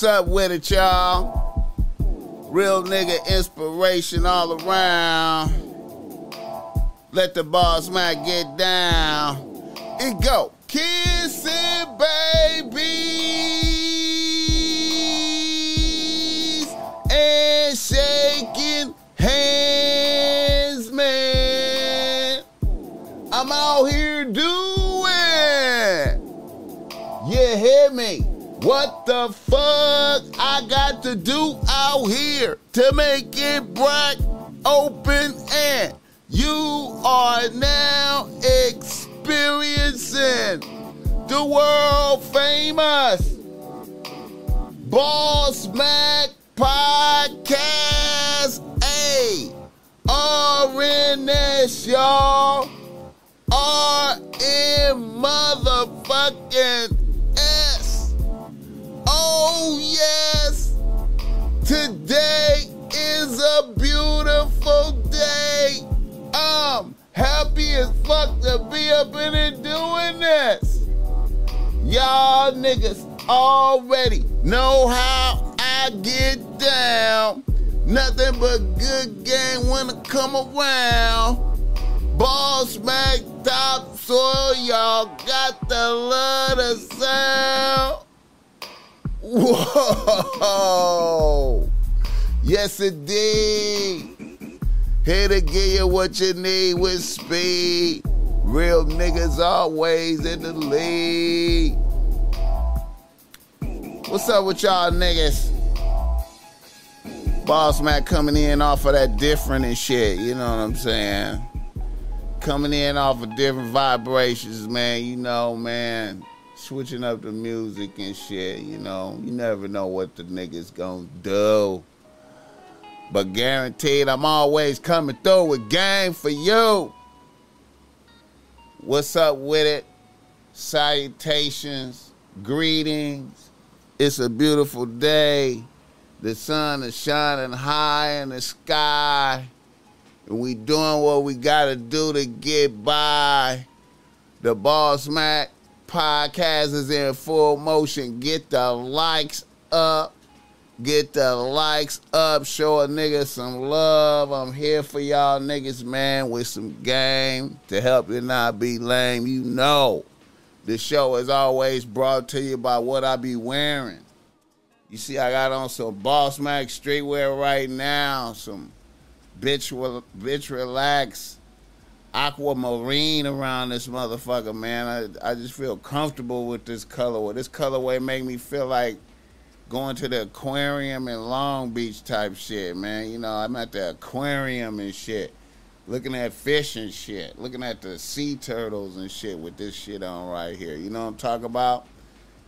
What's up with it, y'all? Real nigga inspiration all around. Let the boss man get down. It go. Kissing babies and shaking hands, man. I'm out here doing. You hear me? What the fuck I got to do out here to make it black open and you are now experiencing the world famous Boss Mac Podcast. A RNS y'all. RM motherfucking S Oh yes Today is a beautiful day I'm happy as fuck to be up in here doing this. Y'all niggas already know how I get down. Nothing but good game I come around. Boss Mac top soil, y'all got the love to sound. Whoa! Yes, indeed. Here to give you what you need with speed. Real niggas always in the lead. What's up with y'all niggas? Boss Mac coming in off of that different and shit, you know what I'm saying? Coming in off of different vibrations, man, you know, man. Switching up the music and shit, you know. You never know what the niggas gonna do. But guaranteed, I'm always coming through with game for you. What's up with it? Salutations, greetings. It's a beautiful day. The sun is shining high in the sky. And we doing what we gotta do to get by. The Boss Mac podcast is in full motion. Get the likes up. Get the likes up. Show a nigga some love. I'm here for y'all niggas, man, with some game to help you not be lame. You know, the show is always brought to you by what I be wearing. You see, I got on some Boss Mac streetwear right now. Some bitch, bitch relax aquamarine around this motherfucker, man. I, I just feel comfortable with this colorway. This colorway make me feel like going to the aquarium in Long Beach type shit, man. You know, I'm at the aquarium and shit, looking at fish and shit, looking at the sea turtles and shit with this shit on right here. You know what I'm talking about?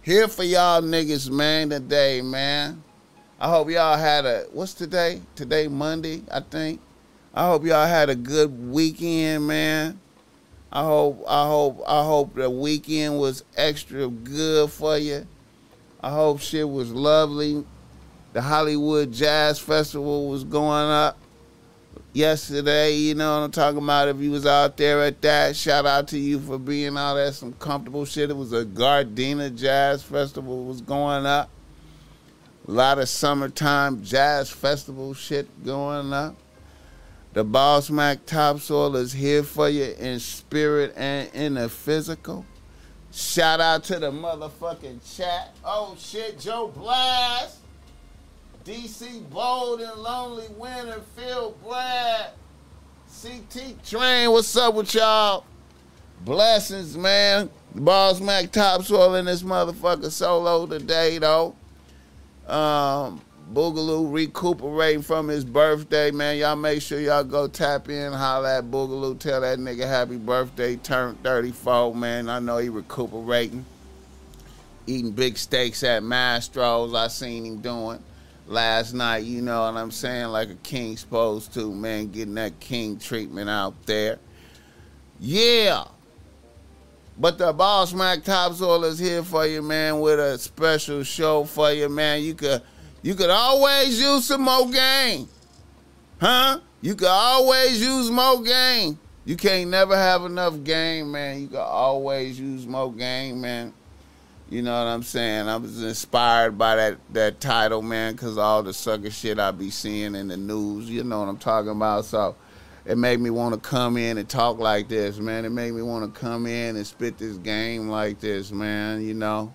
Here for y'all niggas, man, today, man. I hope y'all had a what's today? Today Monday, I think. I hope y'all had a good weekend, man. I hope I hope I hope the weekend was extra good for you. I hope shit was lovely. The Hollywood Jazz Festival was going up yesterday. You know what I'm talking about. If you was out there at that, shout out to you for being out at some comfortable shit. It was a Gardena Jazz Festival was going up. A lot of summertime jazz festival shit going up. The Boss Mac Topsoil is here for you in spirit and in the physical. Shout out to the motherfucking chat. Oh shit, Joe Blast. DC Bold and Lonely Winner, Phil Brad. CT Train, what's up with y'all? Blessings, man. Boss Mac Topsoil in this motherfucker solo today, though. Um, Boogaloo recuperating from his birthday, man. Y'all make sure y'all go tap in, holla at Boogaloo, tell that nigga happy birthday, turned 34, man. I know he recuperating. Eating big steaks at Mastro's, I seen him doing last night, you know what I'm saying? Like a king supposed to, man, getting that king treatment out there. Yeah. But the Boss Mac Topsoil is here for you, man, with a special show for you, man. You could you could always use some more game. Huh? You could always use more game. You can't never have enough game, man. You could always use more game, man. You know what I'm saying? I was inspired by that that title, man, because all the sucker shit I be seeing in the news. You know what I'm talking about? So it made me want to come in and talk like this, man. It made me want to come in and spit this game like this, man. You know,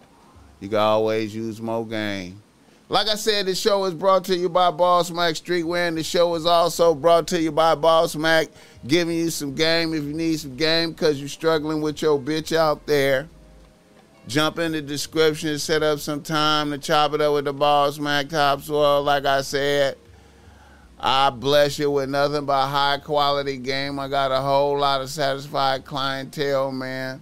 you can always use more game. Like I said, the show is brought to you by Boss Mac Streetwear, and the show is also brought to you by Boss Mac, giving you some game if you need some game because you're struggling with your bitch out there. Jump in the description, set up some time to chop it up with the Boss Mac Topsoil. Like I said, I bless you with nothing but high quality game. I got a whole lot of satisfied clientele, man.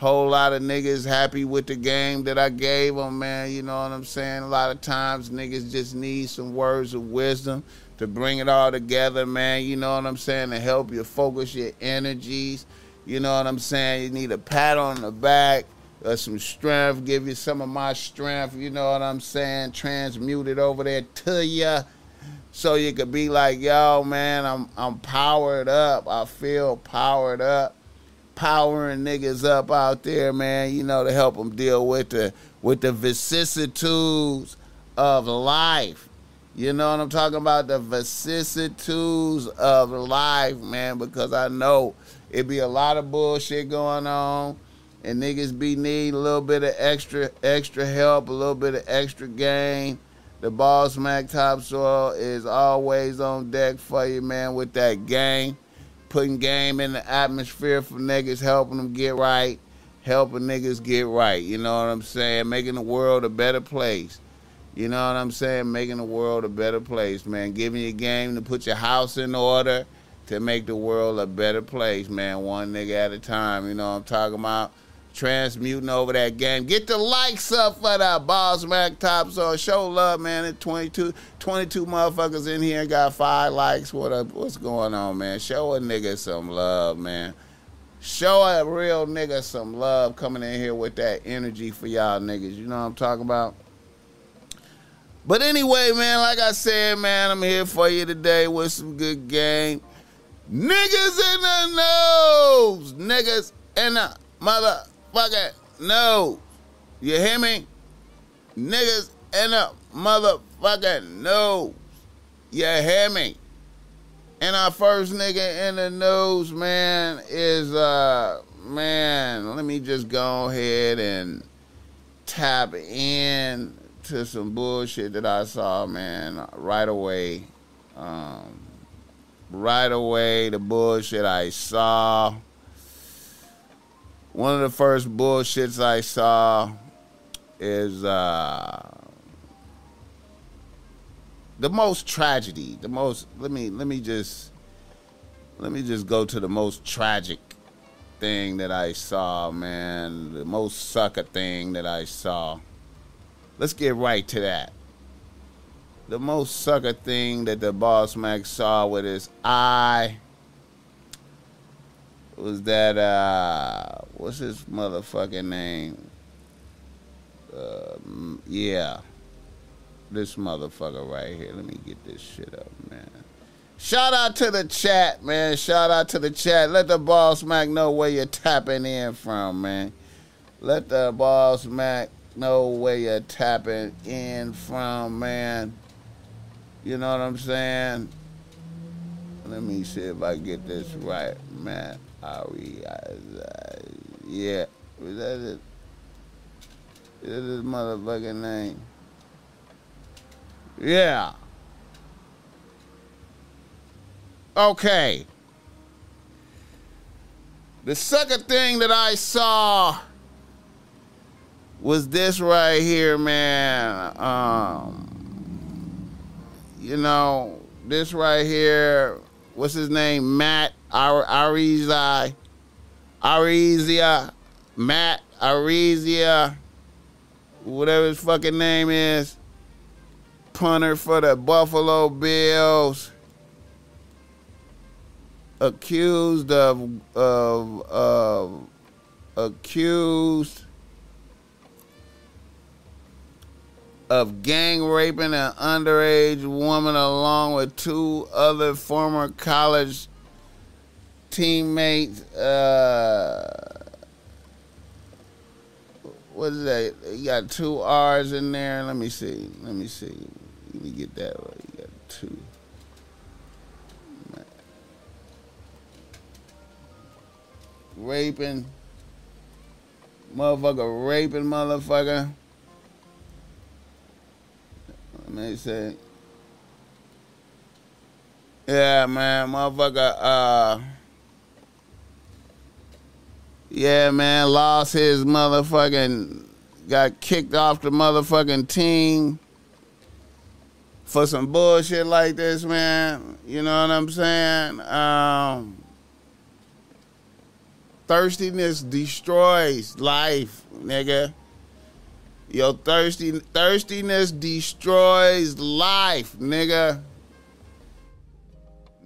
Whole lot of niggas happy with the game that I gave them, man. You know what I'm saying? A lot of times niggas just need some words of wisdom to bring it all together, man. You know what I'm saying? To help you focus your energies. You know what I'm saying? You need a pat on the back uh, some strength, give you some of my strength, you know what I'm saying? Transmute it over there to you so you could be like, yo, man, I'm I'm powered up. I feel powered up. Powering niggas up out there, man, you know, to help them deal with the with the vicissitudes of life. You know what I'm talking about? The vicissitudes of life, man, because I know it be a lot of bullshit going on and niggas be needing a little bit of extra extra help, a little bit of extra game. The Boss Mac Topsoil is always on deck for you, man, with that game. Putting game in the atmosphere for niggas, helping them get right, helping niggas get right. You know what I'm saying? Making the world a better place. You know what I'm saying? Making the world a better place, man. Giving you game to put your house in order to make the world a better place, man. One nigga at a time. You know what I'm talking about? Transmuting over that game. Get the likes up for that Boss Mac Topsoil. Show love, man. It's 22, 22 motherfuckers in here got five likes. What up, what's going on, man? Show a nigga some love, man. Show a real nigga some love coming in here with that energy for y'all niggas. You know what I'm talking about? But anyway, man, like I said, man, I'm here for you today with some good game. Niggas in the nose. Niggas in the mother motherfucking nose. You hear me? Niggas in the motherfucker nose. You hear me? And our first nigga in the nose, man, is uh man, let me just go ahead and tap in to some bullshit that I saw, man, right away. Um, right away, the bullshit I saw one of the first bullshits I saw is uh, the most tragedy. The most let me let me just let me just go to the most tragic thing that I saw, man. The most sucker thing that I saw. Let's get right to that. The most sucker thing that the boss Mac saw with his eye was that uh what's his motherfucking name? Uh, yeah, this motherfucker right here. Let me get this shit up, man. Shout out to the chat, man. Shout out to the chat. Let the boss Mac know where you're tapping in from, man. Let the boss Mac know where you're tapping in from, man. You know what I'm saying? Let me see if I get this right, man. Ari, yeah, is that it? Is that his motherfucking name? Yeah. Okay. The second thing that I saw was this right here, man. Um, you know, this right here. What's his name? Matt Araiza, Araiza, Matt Araiza, whatever his fucking name is, punter for the Buffalo Bills, accused of of of accused of gang raping an underage woman along with two other former college teammates. Uh, what is that? You got two R's in there. Let me see. Let me see. Let me get that right. You got two. Raping. Motherfucker raping motherfucker. Me say. Yeah, man, motherfucker, uh yeah, man, lost his motherfucking, got kicked off the motherfucking team for some bullshit like this, man. You know what I'm saying? Um, thirstiness destroys life, nigga. Yo, thirsty thirstiness destroys life, nigga.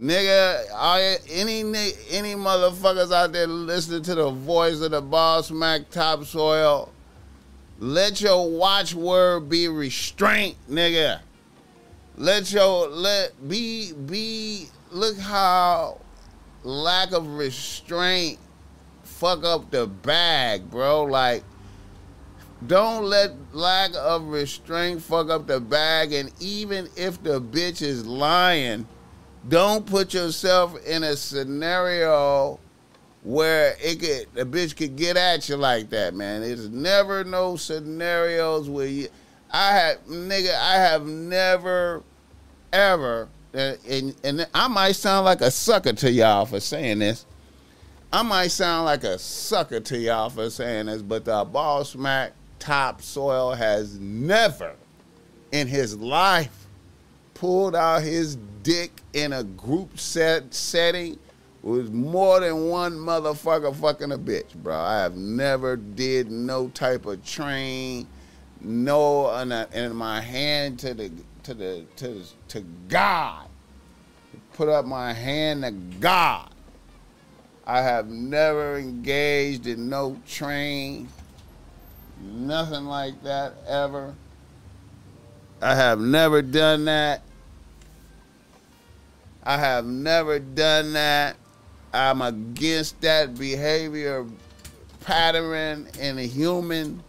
Nigga, any any motherfuckers out there listening to the voice of the boss Mac topsoil, let your watchword be restraint, nigga. Let your let be be look how lack of restraint fuck up the bag, bro. Like don't let lack of restraint fuck up the bag and even if the bitch is lying don't put yourself in a scenario where it could a bitch could get at you like that, man. There's never no scenarios where you I have nigga, I have never ever uh, and and I might sound like a sucker to y'all for saying this. I might sound like a sucker to y'all for saying this, but the Boss Mac topsoil has never in his life pulled out his dick in a group set setting with more than one motherfucker fucking a bitch, bro. I have never did no type of train, no, in my hand to the to the to to God, put up my hand to God. I have never engaged in no train, nothing like that ever. I have never done that. I have never done that. I'm against that behavior pattern in a human.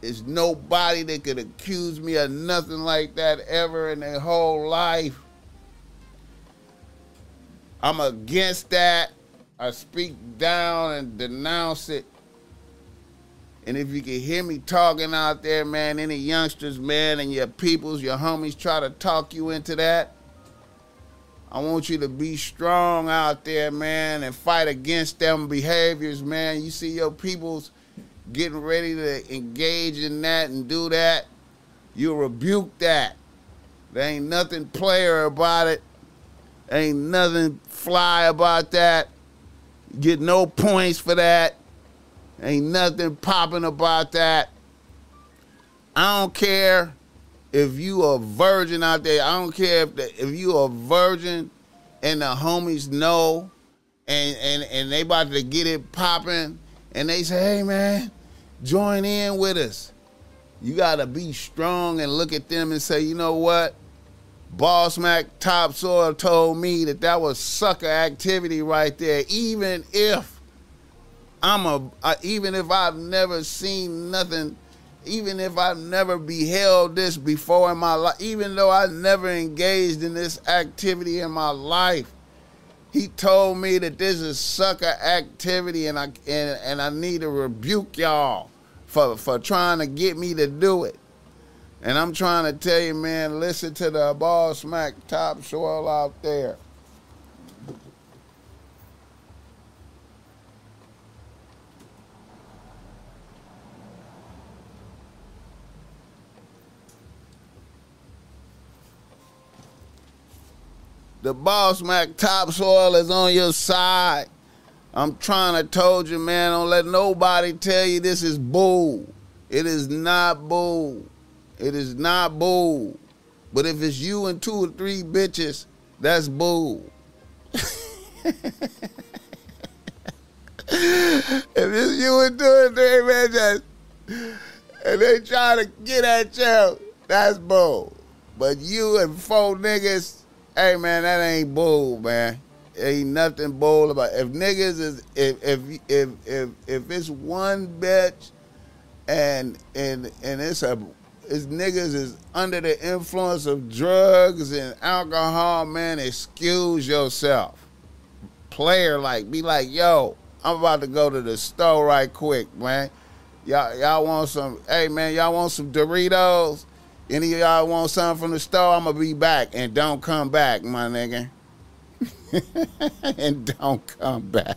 There's nobody that could accuse me of nothing like that ever in their whole life. I'm against that. I speak down and denounce it. And if you can hear me talking out there, man, any youngsters, man, and your peoples, your homies try to talk you into that, I want you to be strong out there, man, and fight against them behaviors, man. You see your peoples getting ready to engage in that and do that, you rebuke that. There ain't nothing player about it. Ain't nothing fly about that. You get no points for that. Ain't nothing popping about that. I don't care if you a virgin out there, I don't care if the, if you a virgin and the homies know and and and they about to get it popping and they say, "Hey man, join in with us." You got to be strong and look at them and say, "You know what? Boss Mac Topsoil told me that that was sucker activity right there even if I'm a I, even if I've never seen nothing even if I've never beheld this before in my life, even though I never engaged in this activity in my life, he told me that this is sucker activity and I and, and I need to rebuke y'all for, for trying to get me to do it. And I'm trying to tell you, man, listen to the Boss Mac topsoil out there. The boss Mac topsoil is on your side. I'm trying to told you, man, don't let nobody tell you this is bull. It is not bull. It is not bull. But if it's you and two or three bitches, that's bull. if it's you and two or three bitches, and they try to get at you, that's bull. But you and four niggas, Hey man, that ain't bull, man. Ain't nothing bold about it. if niggas is if if if if if it's one bitch and and and it's a it's niggas is under the influence of drugs and alcohol, man, excuse yourself. Player like be like, yo, I'm about to go to the store right quick, man. Y'all y'all want some hey man, y'all want some Doritos? Any of y'all want something from the store? I'm gonna be back and don't come back, my nigga. and don't come back.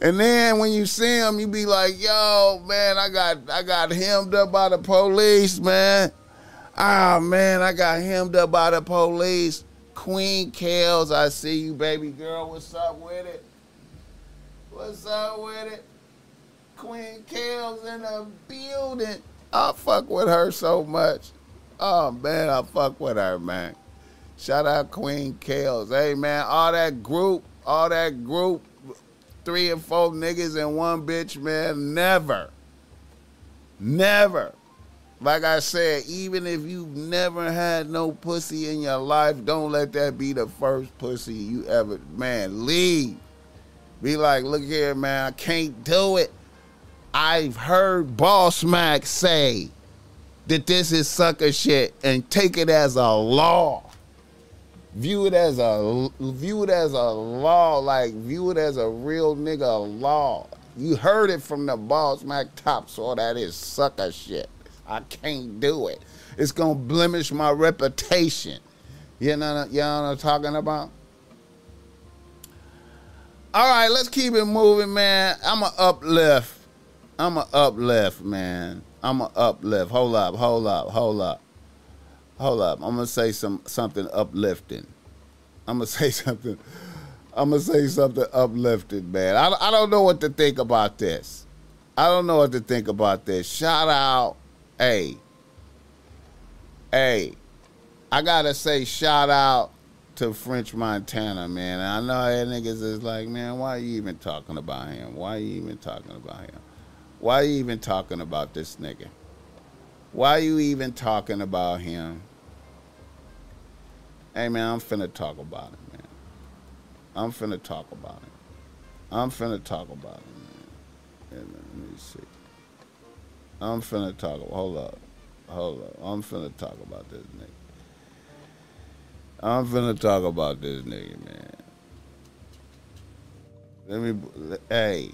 And then when you see him, you be like, "Yo, man, I got I got hemmed up by the police, man. Ah, man, I got hemmed up by the police. Queen Kales, I see you, baby girl. What's up with it? What's up with it? Queen Kales in the building. I fuck with her so much. Oh man, I fuck with her, man. Shout out Queen Kales. Hey man, all that group, all that group, three and four niggas and one bitch, man, never. Never. Like I said, even if you've never had no pussy in your life, don't let that be the first pussy you ever, man, leave. Be like, look here, man, I can't do it. I've heard Boss Mac say that this is sucker shit and take it as a law. View it as a view it as a law, like view it as a real nigga law. You heard it from the Boss Mac top, so that is sucker shit. I can't do it. It's gonna blemish my reputation. You know, you know what I'm talking about? All right, let's keep it moving, man. I'm a uplift. I'm a uplift, man. I'm a uplift. Hold up, hold up, hold up. Hold up. I'm gonna say some something uplifting. I'm gonna say something. I'm gonna say something uplifting, man. I, I don't know what to think about this. I don't know what to think about this. Shout out, hey, hey. I gotta say shout out to French Montana, man. I know that niggas is like, man, why are you even talking about him? Why are you even talking about him? Why are you even talking about this nigga? Why are you even talking about him? Hey man, I'm finna talk about it, man. I'm finna talk about it. I'm finna talk about it, man. let me see. I'm finna talk. Hold up, hold up. I'm finna talk about this nigga. I'm finna talk about this nigga, man. Let me. Hey.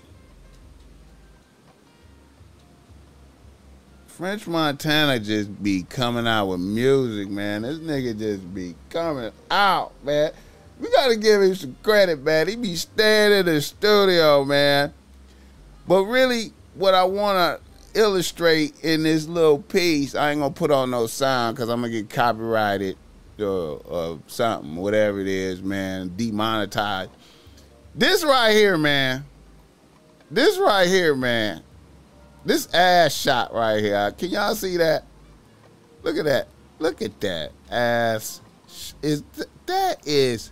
French Montana just be coming out with music, man. This nigga just be coming out, man. We gotta give him some credit, man. He be staying in the studio, man. But really, what I wanna illustrate in this little piece, I ain't gonna put on no sound because I'm gonna get copyrighted or, or something, whatever it is, man, demonetized. This right here, man. This right here, man this ass shot right here. Can y'all see that? Look at that. Look at that ass. Is th- that is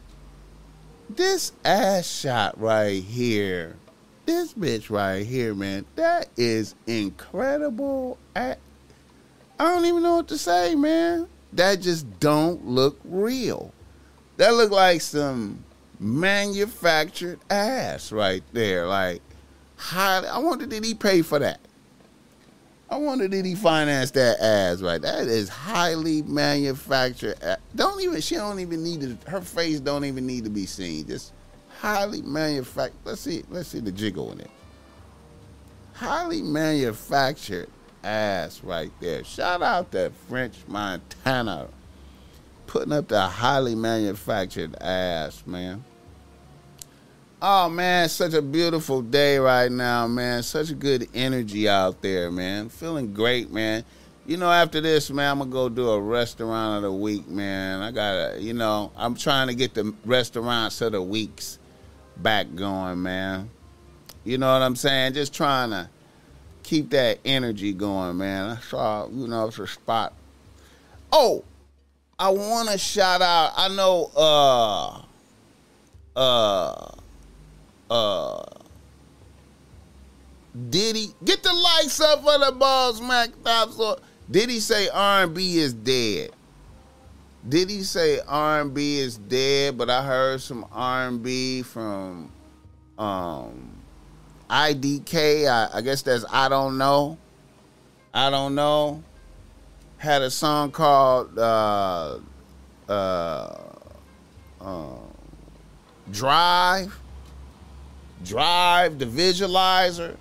this ass shot right here? This bitch right here, man. That is incredible. I, I don't even know what to say, man. That just don't look real. That look like some manufactured ass right there. Like, highly. I wonder did he pay for that? I wonder did he finance that ass right? That is highly manufactured. Don't even she don't even need to. Her face don't even need to be seen. Just highly manufactured. Let's see. Let's see the jiggle in it. Highly manufactured ass right there. Shout out to French Montana putting up the highly manufactured ass, man. Oh man, such a beautiful day right now, man. Such a good energy out there, man. Feeling great, man. You know, after this, man, I'm gonna go do a restaurant of the week, man. I gotta, you know, I'm trying to get the restaurants of the weeks back going, man. You know what I'm saying? Just trying to keep that energy going, man. I saw, you know, it's a spot. Oh, I want to shout out. I know, uh, uh uh Diddy get the lights up for the balls, Mac Top. So Diddy say R&B is dead. Did he say R&B is dead? But I heard some R&B from um, IDK. I, I guess that's I don't know. I don't know. Had a song called uh, uh, uh, Drive. Drive the visualizer.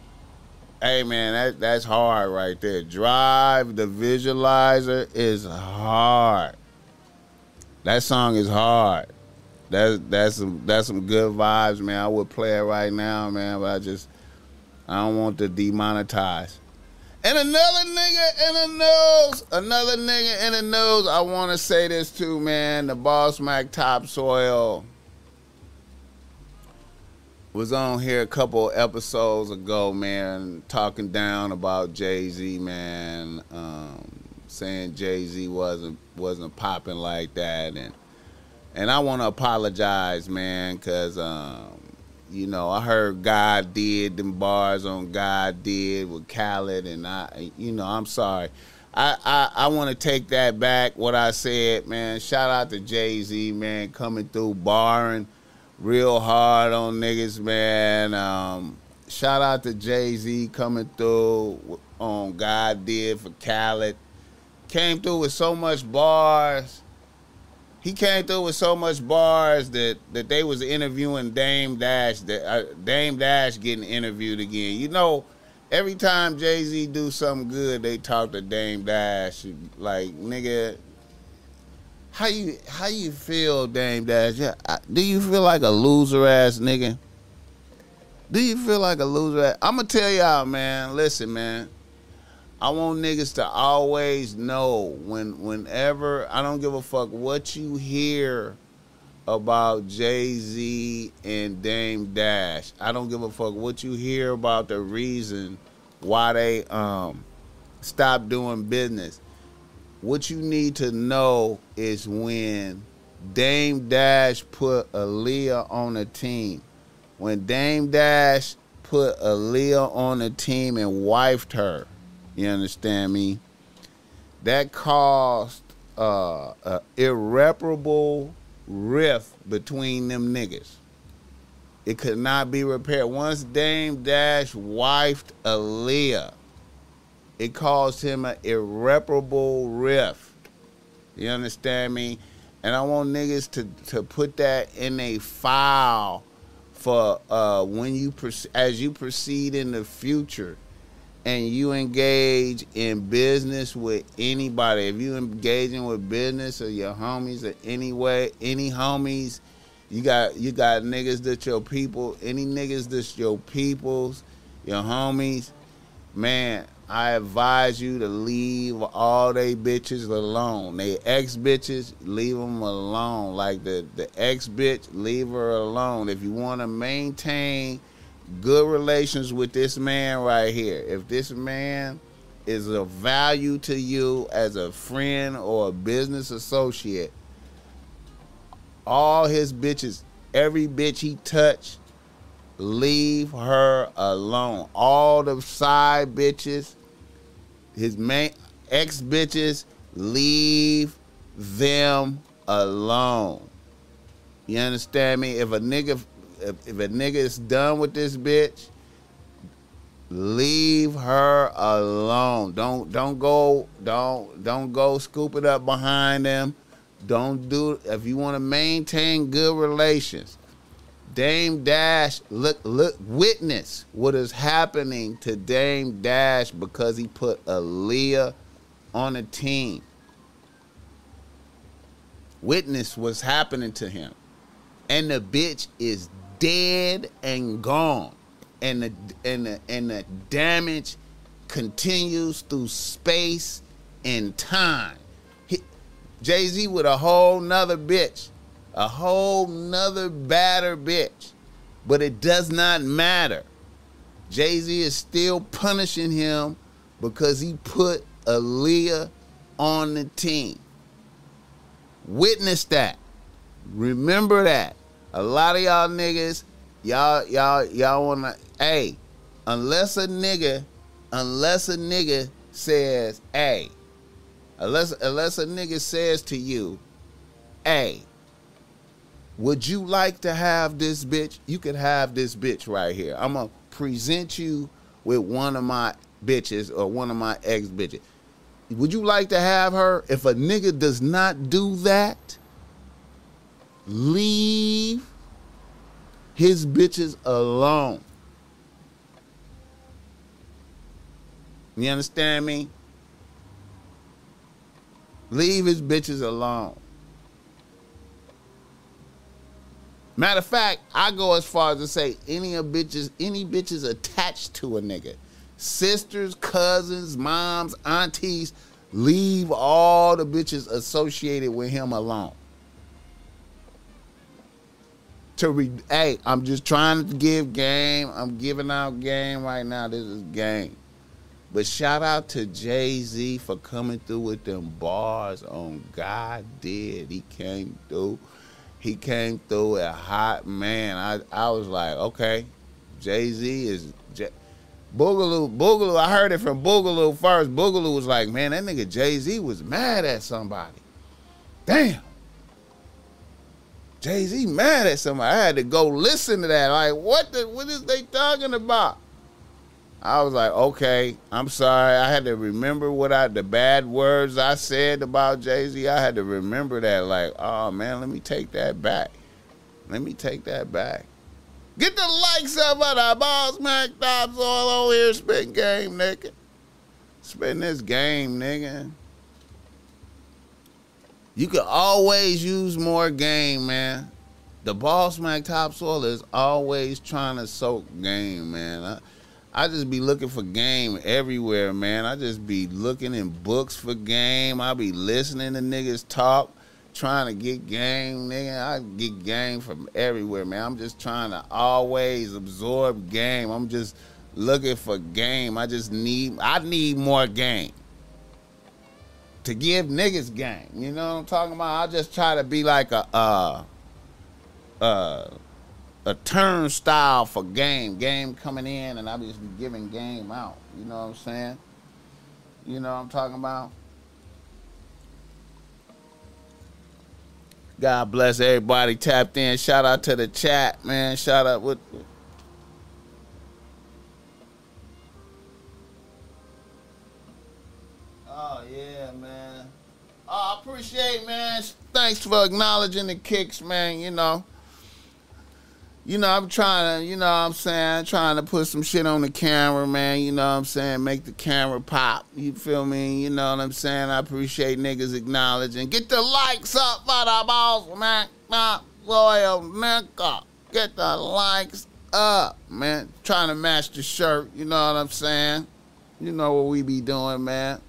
Hey man, that that's hard right there. Drive the visualizer is hard. That song is hard. That's that's some that's some good vibes, man. I would play it right now, man, but I just I don't want to demonetize. And another nigga in the nose, another nigga in the nose. I want to say this too, man. The Boss Mac Topsoil was on here a couple episodes ago, man, talking down about Jay Z, man, um, saying Jay Z wasn't wasn't popping like that, and and I want to apologize, man, cause um, you know I heard God did them bars on God did with Khaled, and I, you know, I'm sorry. I, I, I want to take that back. What I said, man. Shout out to Jay Z, man, coming through barring real hard on niggas, man. Um, shout out to Jay Z coming through on God did for Khaled. Came through with so much bars. He came through with so much bars that that they was interviewing Dame Dash. That uh, Dame Dash getting interviewed again. You know, every time Jay Z do something good, they talk to Dame Dash. Like nigga, how you how you feel, Dame Dash? Yeah, do you feel like a loser ass nigga? Do you feel like a loser? I'm gonna tell y'all, man. Listen, man. I want niggas to always know when whenever I don't give a fuck what you hear about Jay Z and Dame Dash. I don't give a fuck what you hear about the reason why they um stopped doing business what you need to know is when Dame Dash put Aaliyah on a team. When Dame Dash put Aaliyah on a team and wifed her, you understand me? That caused uh, an irreparable rift between them niggas. It could not be repaired. Once Dame Dash wifed Aaliyah, it caused him an irreparable rift. You understand me? And I want niggas to, to put that in a file for uh, when you as you proceed in the future and you engage in business with anybody. If you engaging with business or your homies or any way, any homies, you got you got niggas that your people, any niggas that's your peoples, your homies, man, I advise you to leave all they bitches alone. They ex bitches, leave them alone. Like the the ex bitch, leave her alone. If you want to maintain good relations with this man right here, if this man is of value to you as a friend or a business associate, all his bitches, every bitch he touched, leave her alone. All the side bitches his main ex bitches, leave them alone. You understand me? If a nigga if, if a nigga is done with this bitch, leave her alone. Don't don't go don't don't go scoop it up behind them. Don't do if you want to maintain good relations. Dame Dash, look, look, witness what is happening to Dame Dash because he put Aaliyah on a team. Witness what's happening to him. And the bitch is dead and gone. And the and the and the damage continues through space and time. Jay-Z with a whole nother bitch a whole nother badder bitch. But it does not matter. Jay Z is still punishing him because he put Aaliyah on the team. Witness that. Remember that. A lot of y'all niggas, y'all, y'all, y'all wanna, hey, unless a nigga, unless a nigga says, hey, unless unless a nigga says to you, hey, would you like to have this bitch? You could have this bitch right here. I'm gonna present you with one of my bitches or one of my ex bitches. Would you like to have her? If a nigga does not do that, leave his bitches alone. You understand me? Leave his bitches alone. Matter of fact, I go as far as to say any of bitches, any bitches attached to a nigga, sisters, cousins, moms, aunties, leave all the bitches associated with him alone. To re- hey, I'm just trying to give game. I'm giving out game right now. This is game. But shout out to Jay Z for coming through with them bars on God did. He came through he came through a hot man. I I was like, okay, Jay Z is J- Boogaloo. Boogaloo. I heard it from Boogaloo first. Boogaloo was like, man, that nigga Jay Z was mad at somebody. Damn. Jay Z mad at somebody. I had to go listen to that. Like, what the what is they talking about? I was like, okay, I'm sorry. I had to remember what I the bad words I said about Jay Z. I had to remember that. Like, oh man, let me take that back. Let me take that back. Get the likes up of the boss Mac Tops all over here spitting game, nigga. Spitting this game, nigga. You can always use more game, man. The boss Mac Topsoil is always trying to soak game, man. I, I just be looking for game everywhere, man. I just be looking in books for game. I be listening to niggas talk, trying to get game, nigga. I get game from everywhere, man. I'm just trying to always absorb game. I'm just looking for game. I just need I need more game. To give niggas game. You know what I'm talking about? I just try to be like a uh uh a turnstile for game. Game coming in, and I just be giving game out. You know what I'm saying? You know what I'm talking about? God bless everybody tapped in. Shout out to the chat, man. Shout out with. Oh yeah, man. Oh, I appreciate, man. Thanks for acknowledging the kicks, man. You know you know, I'm trying to, you know what I'm saying, trying to put some shit on the camera, man, you know what I'm saying, make the camera pop, you feel me, you know what I'm saying, I appreciate niggas acknowledging, get the likes up for the boss, man, not loyal nigga, get the likes up, man, trying to match the shirt, you know what I'm saying, you know what we be doing, man,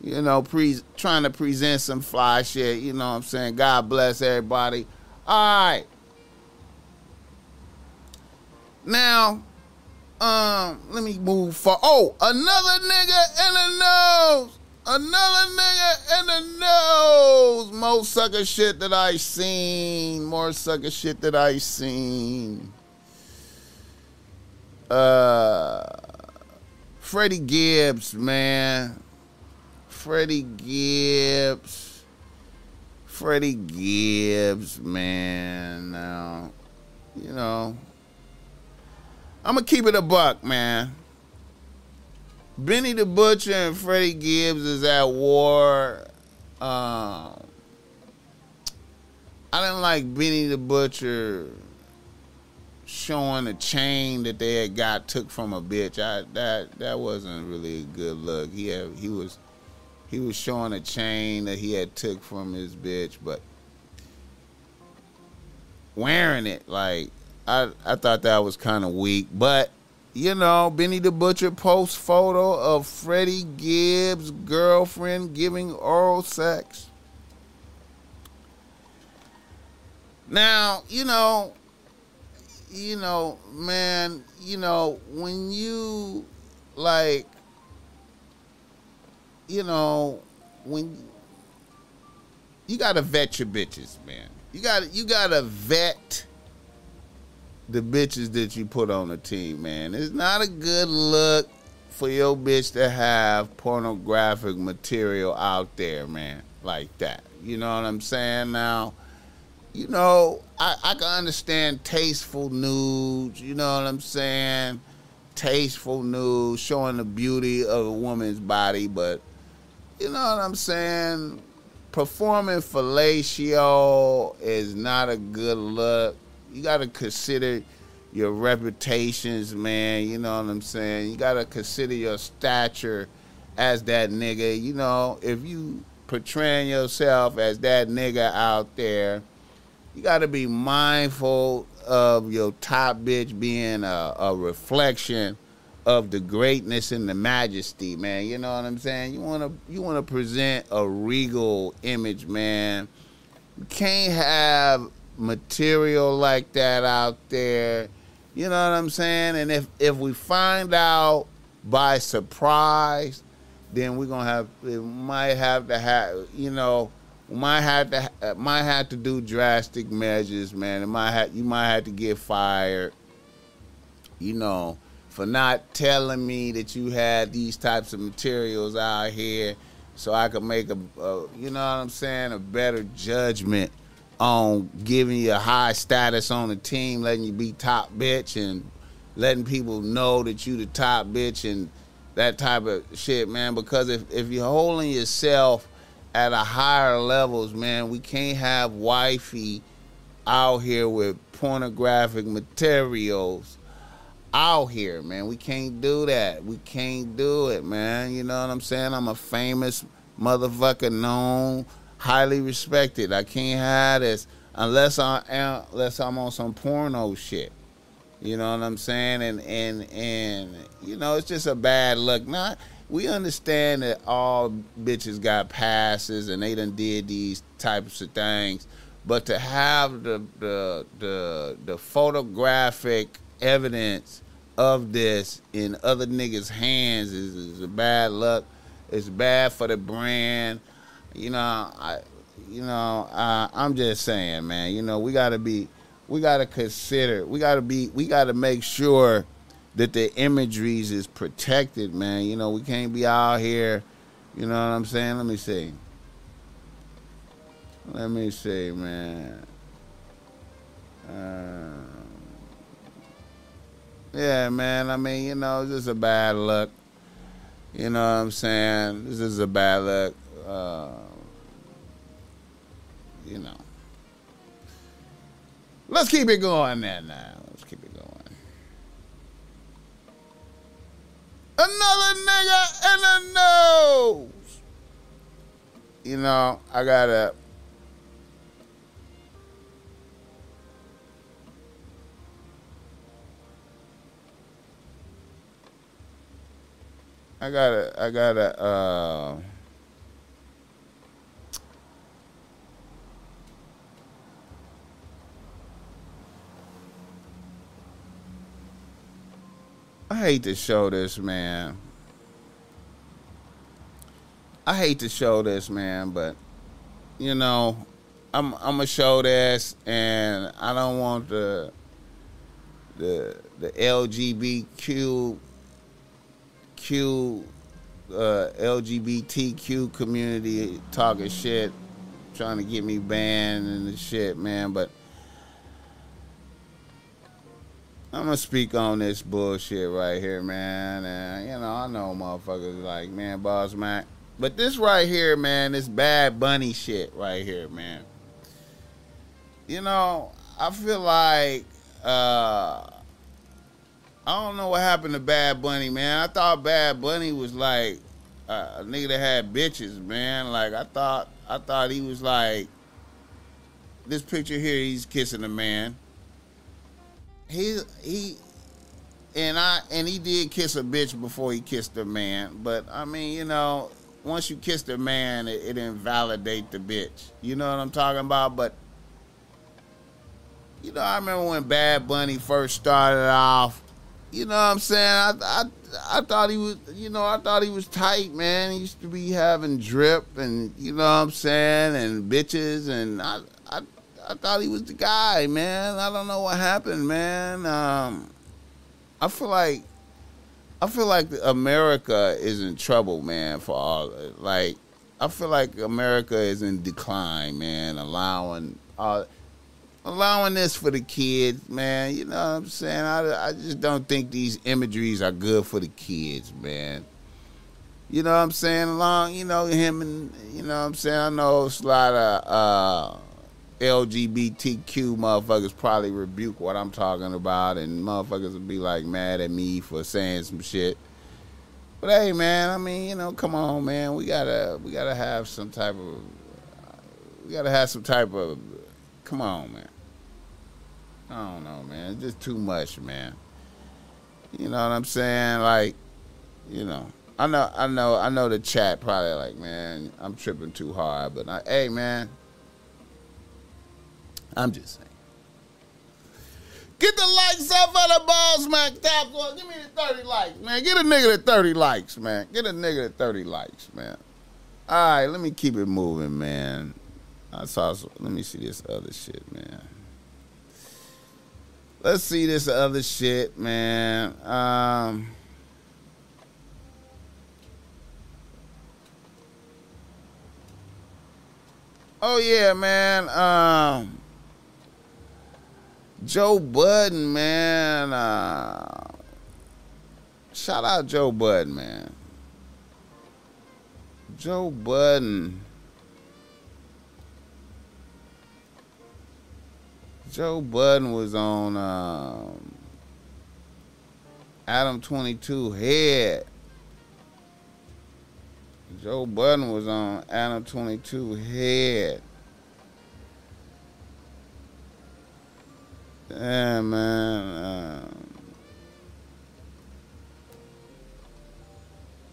you know, pre- trying to present some fly shit, you know what I'm saying, God bless everybody, all right, now, um, let me move for. Oh, another nigga in the nose. Another nigga in the nose. More sucker shit that I seen. More sucker shit that I seen. Uh, Freddie Gibbs, man. Freddie Gibbs. Freddie Gibbs, man. Now, you know, I'm gonna keep it a buck, man. Benny the Butcher and Freddie Gibbs is at war. Um, I didn't like Benny the Butcher showing a chain that they had got took from a bitch. I that that wasn't really a good look. He had, he was he was showing a chain that he had took from his bitch, but wearing it like I I thought that was kind of weak, but you know, Benny the Butcher posts photo of Freddie Gibbs' girlfriend giving oral sex. Now, you know, you know, man, you know, when you like you know, when you gotta vet your bitches, man. You gotta you gotta vet the bitches that you put on the team, man. It's not a good look for your bitch to have pornographic material out there, man. like that. You know what I'm saying? Now, you know, I, I can understand tasteful nudes, you know what I'm saying? Tasteful nudes, showing the beauty of a woman's body, but you know what I'm saying? Performing fellatio is not a good look. You got to consider your reputations, man. You know what I'm saying? You got to consider your stature as that nigga. You know, if you portraying yourself as that nigga out there, you got to be mindful of your top bitch being a, a, reflection of the greatness and the majesty, man. You know what I'm saying? You want to you want to present a regal image, man. You can't have material like that out there. You know what I'm saying? And if if we find out by surprise, then we're gonna have we might have to have you know might have to might have to do drastic measures, man. It might have you might have to get fired. You know, for not telling me that you had these types of materials out here, so I could make a, a you know what I'm saying, a better judgment on giving you a high status on the team, letting you be top bitch, and letting people know that you the top bitch and that type of shit, man. Because if if you're holding yourself at a higher levels, man, we can't have wifey out here with pornographic materials out here, man. We can't do that. We can't do it, man. You know what I'm saying? I'm a famous motherfucker, known, highly respected. I can't hide this unless I am unless I'm on some porno shit. You know what I'm saying? And and and you know, it's just a bad look. Not we understand that all bitches got passes and they done did these types of things, but to have the the the, the photographic evidence of this in other niggas' hands is, is a bad luck. It's bad for the brand. You know, I you know, uh, I'm just saying, man. You know, we gotta be, we gotta consider, we gotta be, we gotta make sure that the imageries is protected, man. You know, we can't be out here. You know what I'm saying? Let me see. Let me see, man. Uh, yeah, man. I mean, you know, this is a bad look. You know what I'm saying? This is a bad look. Uh, you know. Let's keep it going there now. Let's keep it going. Another nigga in the nose. You know, I gotta. I gotta, I gotta, uh, I hate to show this, man. I hate to show this, man, but you know, I'm I'm gonna show this, and I don't want the the the LGBTQ Q uh, LGBTQ community talking shit, trying to get me banned and the shit, man. But I'm gonna speak on this bullshit right here, man. And you know, I know motherfuckers like, man, Boss Mac. But this right here, man, this bad bunny shit right here, man. You know, I feel like uh I don't know what happened to Bad Bunny, man. I thought Bad Bunny was like uh, a nigga that had bitches, man. Like I thought I thought he was like this picture here, he's kissing a man he he and I and he did kiss a bitch before he kissed a man. But I mean, you know, once you kiss a man, it, it invalidate the bitch. You know what I'm talking about? But you know, I remember when Bad Bunny first started off. You know what I'm saying? I, I I thought he was, you know, I thought he was tight, man. He used to be having drip and you know what I'm saying, and bitches, and I I thought he was the guy, man. I don't know what happened, man. Um, I feel like I feel like America is in trouble, man. For all like, I feel like America is in decline, man. Allowing uh, allowing this for the kids, man. You know what I'm saying? I, I just don't think these imageries are good for the kids, man. You know what I'm saying? Along, you know, him and you know what I'm saying? I know it's a lot of uh, LGBTQ motherfuckers probably rebuke what I'm talking about and motherfuckers will be like mad at me for saying some shit. But hey man, I mean, you know, come on man. We gotta we gotta have some type of we gotta have some type of come on man. I don't know, man. It's just too much, man. You know what I'm saying? Like, you know, I know, I know, I know. The chat probably like, man, I'm tripping too hard. But I, hey, man, I'm just saying. Get the likes up for the balls, man. Tap, give me the 30 likes, man. Get a nigga to 30 likes, man. Get a nigga to 30 likes, man. All right, let me keep it moving, man. I saw. Some, let me see this other shit, man. Let's see this other shit, man. Um. Oh yeah, man. Um. Joe Budden, man. Uh, shout out Joe Budden, man. Joe Budden. Joe Budden was on um, Adam 22 Head. Joe Budden was on Adam 22 Head. Yeah, man. Um,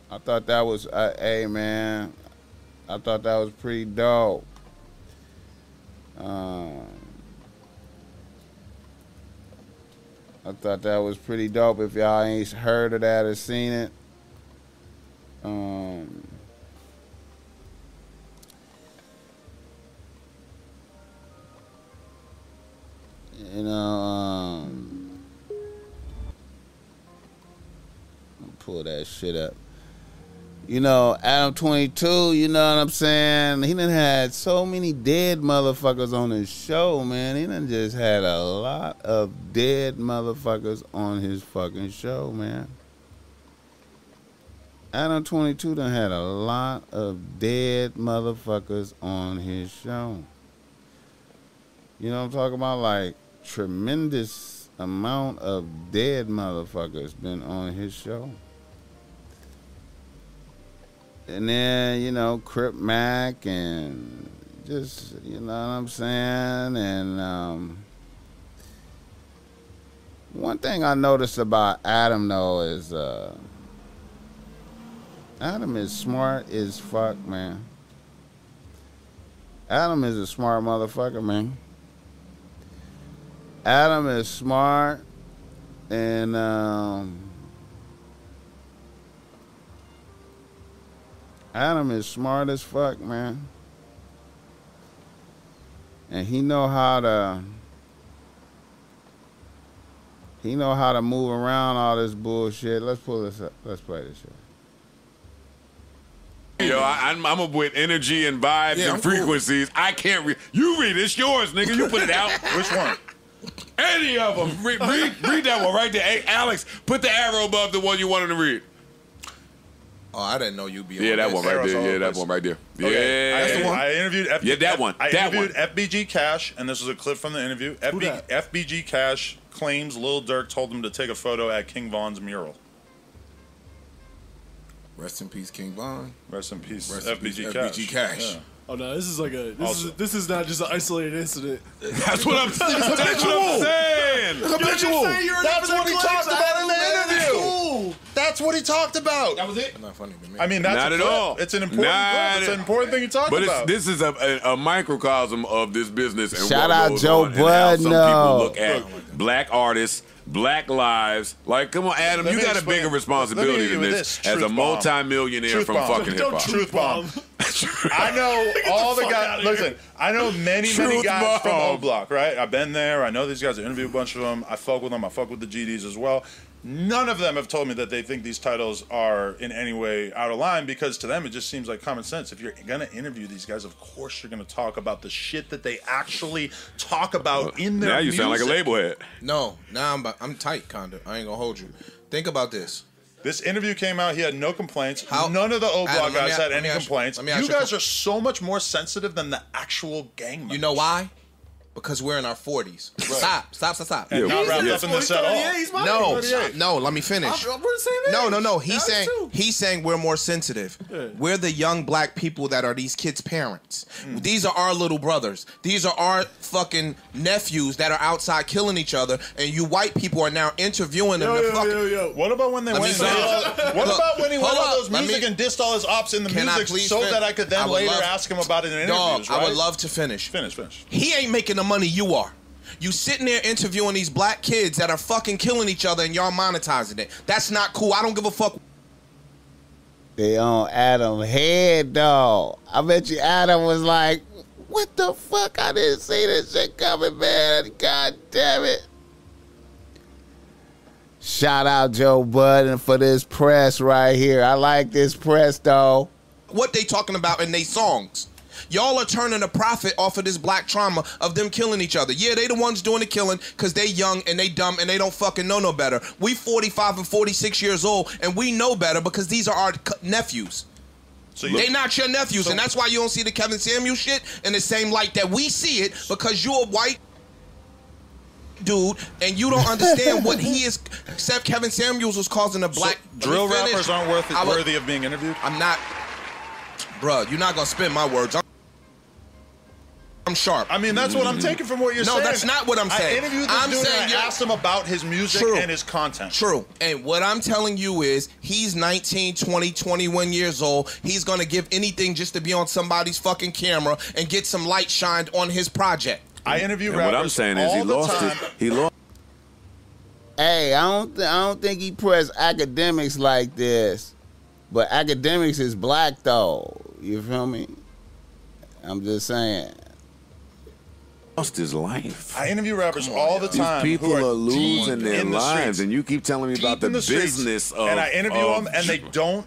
I thought that was, uh, hey, man. I thought that was pretty dope. Um, I thought that was pretty dope. If y'all ain't heard of that or seen it, um, you know, um, pull that shit up. You know, Adam 22, you know what I'm saying? He done had so many dead motherfuckers on his show, man. He done just had a lot of dead motherfuckers on his fucking show, man. Adam 22 done had a lot of dead motherfuckers on his show. You know what I'm talking about? Like, tremendous amount of dead motherfuckers been on his show. And then, you know, Crip Mac and just, you know what I'm saying? And um, one thing I noticed about Adam, though, is uh, Adam is smart as fuck, man. Adam is a smart motherfucker, man. Adam is smart and um, Adam is smart as fuck, man. And he know how to he know how to move around all this bullshit. Let's pull this up. Let's play this shit. Yo, I, am I'm with energy and vibes Yeah, and I'm cool. frequencies. I can't read. You read. It's yours, nigga. You put it out. Which one? Any of them. Read, read, read that one right there. Hey, Alex, put the arrow above the one you wanted to read. Oh, I didn't know you'd be. Yeah, on that one right Arrows there. Yeah, that the one right there. Okay, I, Yeah. That's the one. I interviewed F- Yeah, that one. I That interviewed FBG Cash, and this is a clip from the interview. FB, that? FBG Cash claims Lil Durk told him to take a photo at King Von's mural. Rest in peace, King Von. Rest in peace, Rest in FBG, peace, Cash. FBG Cash. Yeah. Oh no, this is like a this Also- is this is not just an isolated incident. That's what I'm saying. That's what I'm saying. Habitual. That's what he talked about in the interview. Cool. That's what he talked about. That was it. Not funny to me. I mean, that's Not a at clip. all. It's an important Not clip. It's at- an important thing you talk about. But this is a, a, a microcosm of this business. And Shout what out goes Joe on and how Budden, Some people look at black artists, black lives. Like, come on, Adam, Let you me got a bigger responsibility hit than this, this. as a bomb. multimillionaire Truth from bomb. fucking hip hop. truth Truth bomb. bomb. I know all the, fuck guys. Listen, I know many, many Truth guys from bomb. O Block, right? I've been there. I know these guys. I interview a bunch of them. I fuck with them. I fuck with the GDs as well. None of them have told me that they think these titles are in any way out of line because to them it just seems like common sense. If you're gonna interview these guys, of course you're gonna talk about the shit that they actually talk about in their Now you sound like a label head. No, now I'm I'm tight, kinda. I ain't gonna hold you. Think about this. This interview came out. He had no complaints. How- None of the O Adam, Block let me guys had any me ask you- complaints. let me you you guys co- are so much more sensitive than the actual gang members. You know why? Because we're in our 40s. Stop, stop, stop, stop. And not wrapped up in this at all. Yeah, he's my No, no, let me finish. I'm, we're the same age. No, no, no. He's saying too. he's saying we're more sensitive. We're the young black people that are these kids' parents. Mm. These are our little brothers. These are our fucking nephews that are outside killing each other, and you white people are now interviewing them. Yo, to yo, fucking, yo, yo. What about when they Let went? me and did finish. all- what Look, about when he went hold on those let music me- and dissed all his ops in the Can music so fin- that I could then I later love- ask him about it in interviews? Dog, interviews? I would love to finish. finish, finish. He ain't making the money you are. You sitting there interviewing these black kids that are fucking killing each other and y'all monetizing it. That's not cool. I don't give a fuck. They on Adam head dog. I bet you Adam was like, "What the fuck? I didn't see this shit coming, man. God damn it!" Shout out Joe Budden for this press right here. I like this press though. what they talking about in they songs. Y'all are turning a profit off of this black trauma of them killing each other. Yeah, they the ones doing the killing because they young and they dumb and they don't fucking know no better. We 45 and 46 years old and we know better because these are our c- nephews. So you, They not your nephews, and that's why you don't see the Kevin Samuel shit in the same light that we see it because you're a white dude and you don't understand what he is. Except Kevin Samuels was causing a black so drill rappers aren't worth I would- worthy of being interviewed. I'm not, bruh. You're not gonna spin my words. I'm, I'm sharp. I mean, that's what I'm taking from what you're No, saying. that's not what I'm saying. I interviewed this I'm dude saying and you're- I asked him about his music True. and his content. True. And what I'm telling you is he's 19, 20, 21 years old. He's going to give anything just to be on somebody's fucking camera and get some light shined on his project. I interview And rappers what I'm saying is all he the lost time. it. He lost. Hey, I don't, th- I don't think he pressed Akademiks like this, but Akademiks is black though. You feel me? I'm just saying. Lost his life. I interview rappers all the These time. people who are, are losing their in the lives, streets. and you keep telling me Deep about the, the streets. business of. and I interview of- them, and they don't.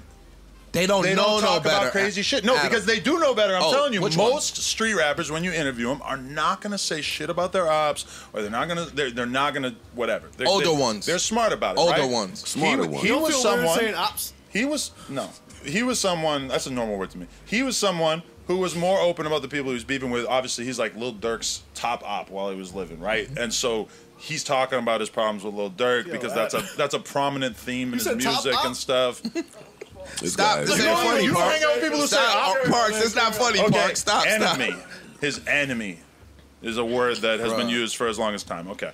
They don't They know don't no talk better. about crazy shit. No, Adam. because they do know better. I'm Oh, telling you, which one? most street rappers, when you interview them, are not gonna say shit about their ops, or they're not gonna. They're, they're not gonna whatever. They're, Older they, ones. They're smart about it. Older right? ones. Smarter he, ones. He don't was someone. saying ops? He was no. He was someone. That's a normal word to me. He was someone who was more open about the people he was beefing with. Obviously, he's like Lil Durk's top op while he was living, right? Mm-hmm. And so he's talking about his problems with Lil Durk because that's a that's a prominent theme in his said top music op? and stuff. This Stop. guy This is- ain't funny, you don't Parks. hang out with people who say Stop. op? Oh, Parks, it's not funny, Okay, Parks. Stop, enemy. stop. His enemy is a word that has been Bruh. used for as long as time. Okay.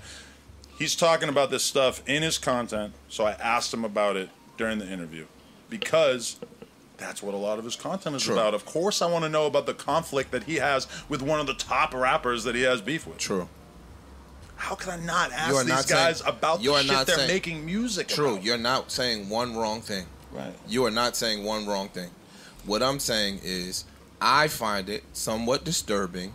He's talking about this stuff in his content, so I asked him about it during the interview because that's what a lot of his content is True. about. Of course, I want to know about the conflict that he has with one of the top rappers that he has beef with. True. How can I not ask these not guys saying- about the shit they're saying- making music True. about? You're not saying one wrong thing. Right. You are not saying one wrong thing. What I'm saying is, I find it somewhat disturbing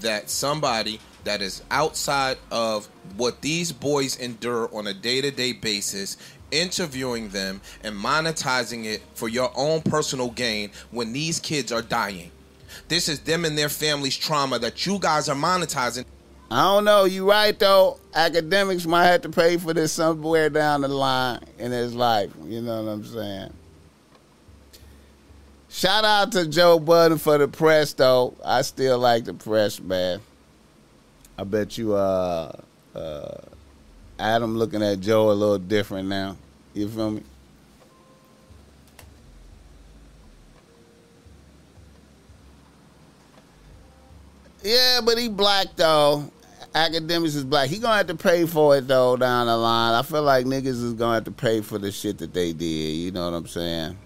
that somebody that is outside of what these boys endure on a day to day basis, interviewing them and monetizing it for your own personal gain when these kids are dying. This is them and their family's trauma that you guys are monetizing. I don't know. You right though. Akademiks might have to pay for this somewhere down the line in his life. You know what I'm saying? Shout out to Joe Budden for the press though. I still like the press, man. I bet you uh uh Adam looking at Joe a little different now. You feel me? Yeah, but he black though. Akademiks is black. He gonna have to pay for it though down the line. I feel like niggas is gonna have to pay for the shit that they did. You know what I'm saying?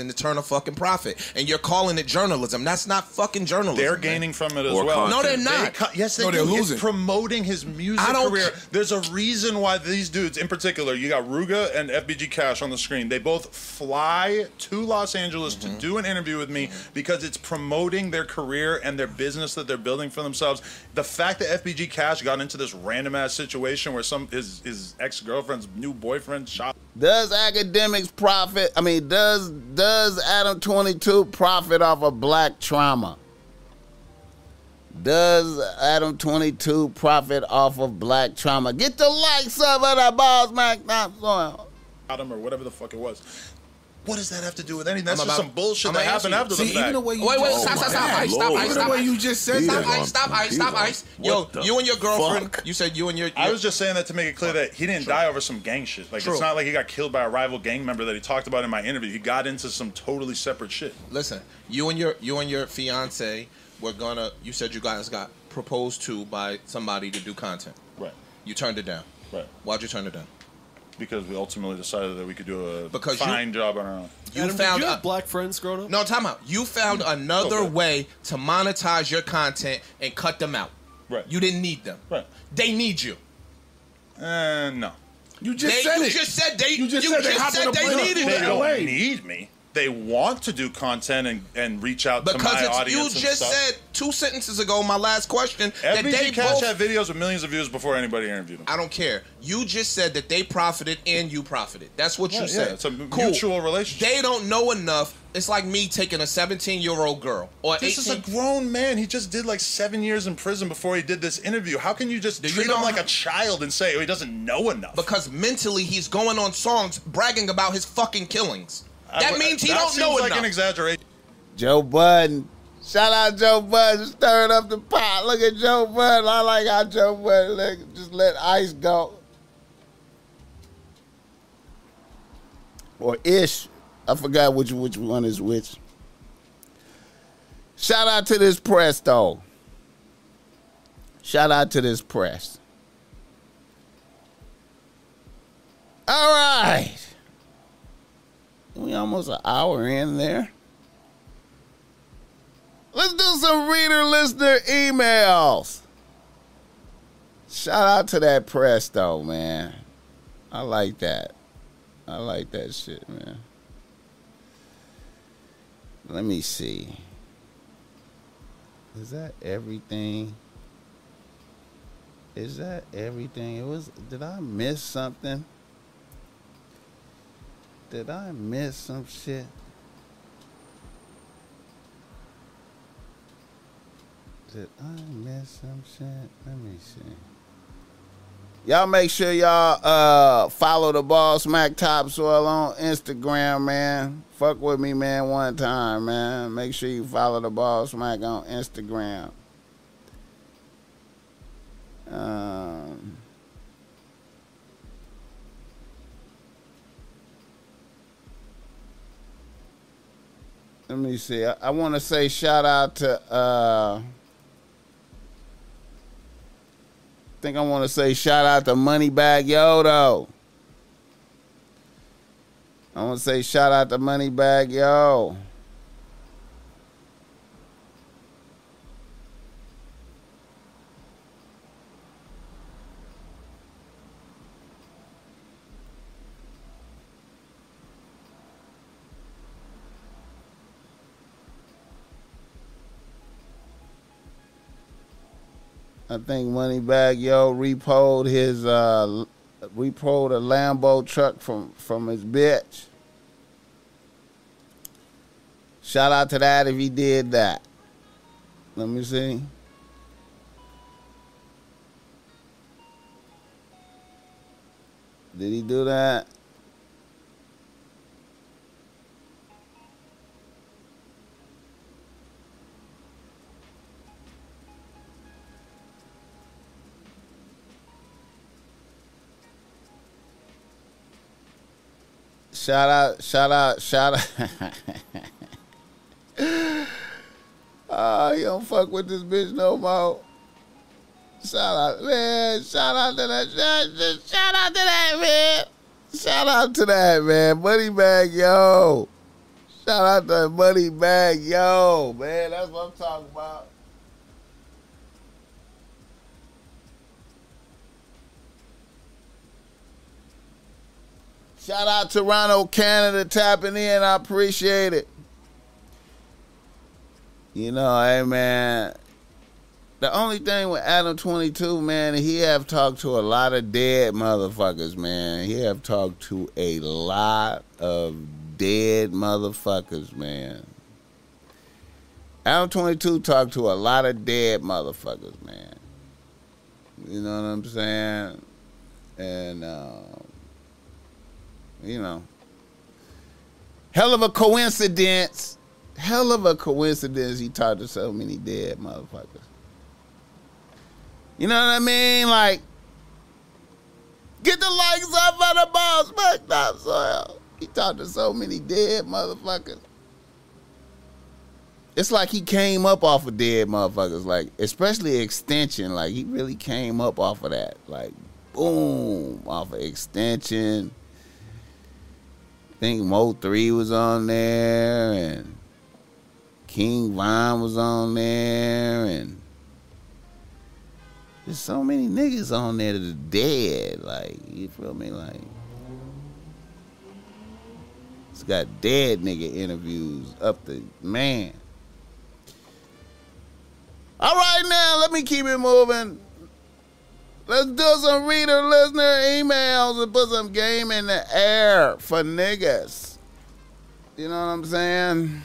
Something to turn a fucking profit, and you're calling it journalism. That's not fucking journalism. They're man. gaining from it as Or well. No, they're not. They co- yes, they No, they're do. losing. It's promoting his music I don't career. ca- There's a reason why these dudes, in particular, you got Rooga and FBG Cash on the screen. They both fly to Los Angeles Mm-hmm. to do an interview with me because it's promoting their career and their business that they're building for themselves. The fact that FBG Cash got into this random ass situation where some his his ex girlfriend's new boyfriend shot Does Akademiks profit? I mean, does does Adam Twenty Two profit off of black trauma? Does Adam Twenty Two profit off of black trauma? Get the likes of the uh, boss, Mac. Stop him or whatever the fuck it was. What does that have to do with anything? That's I'm just about- some bullshit I'm that gonna happened answer after you. the fact. even the way you Wait, wait, Oh stop, stop, stop, ice, stop, Lord. ice, Even stop, the way ice. you just said Stop, that. ice, stop, ice, stop, ice. Yo, you and your girlfriend, fuck? you said you and your. I was just saying that to make it clear that he didn't die over some gang shit. Like True. it's not like he got killed by a rival gang member that he talked about in my interview. He got into some totally separate shit. Listen, you and your you and your fiance were gonna. You said you guys got proposed to by somebody to do content. Right. You turned it down. Right. Why'd you turn it down? Because we ultimately decided that we could do a Because you- fine job on our own. You Adam, found did you a- black friends growing up? no time out. You found another Okay. way to monetize your content and cut them out. Right. You didn't need them. Right. They need you. Uh, no. You just They, said you it. just said they. You just said they hop on a they plane. needed They you. don't LA. need me. They want to do content and, and reach out to Because my it's, you just said two sentences ago, my last question, that they Cash both had videos with millions of views before anybody interviewed them. I don't care. You just said that they profited and you profited. That's what Yeah, you yeah, said. it's a mutual relationship. They don't know enough. It's like me taking a 17 year old girl or This 18. is a grown man. He just did like seven years in prison before he did this interview. How can you just Do you treat know him like how- a child and say oh, he doesn't know enough? because mentally he's going on songs bragging about his fucking killings. I- That means he that don't seems know like enough. an exaggeration. Joe Budden. Shout out Joe Budden stirring up the pot. Look at Joe Budden. I like how Joe Budden let, just let ice go. Or ish. I forgot which which one is which. Shout out to this press though. Shout out to this press. All right. We almost an hour in there. Let's do some reader listener emails. Shout out to that press though, man. I like that. I like that shit, man. Let me see. Is that everything? Is that everything? It was did I miss something? Did I miss some shit? Did I miss some shit? Let me see. Y'all make sure y'all uh follow the Boss Mac Topsoil on Instagram, man. Fuck with me, man, one time, man. Make sure you follow the Boss Mac on Instagram. Um, let me see. I, I want to say shout out to. Uh, I think I want to say shout out to Moneybagg Yo. I want to say shout out to Moneybagg Yo. I think Moneybagg Yo repoed his uh repoed a Lambo truck from from his bitch. Shout out to that if he did that. Let me see. Did he do that? Shout out, shout out, shout out. Ah, oh, you don't fuck with this bitch no more. Shout out, man. Shout out to that. Shout, shout out to that, man. Shout out to that, man. Money bag, yo. Shout out to Moneybagg Yo, man. That's what I'm talking about. Shout out to Ronald Canada tapping in. I appreciate it. You know, hey man. The only thing with Adam 22, man, he have talked to a lot of dead motherfuckers, man. He have talked to a lot of dead motherfuckers, man. Adam 22 talked to a lot of dead motherfuckers, man. You know what I'm saying? And, um, you know, hell of a coincidence. Hell of a coincidence he talked to so many dead motherfuckers. You know what I mean? Like, get the likes up on the ball, back top soil. He talked to so many dead motherfuckers. It's like he came up off of dead motherfuckers, like especially extension. Like he really came up off of that, like boom, off of extension. Think Mo3 was on there, and King Von was on there, and there's so many niggas on there that are dead. Like, you feel me? Like, it's got dead nigga interviews up the man. All right, now let me keep it moving. Let's do some reader listener emails and put some game in the air for niggas. You know what I'm saying?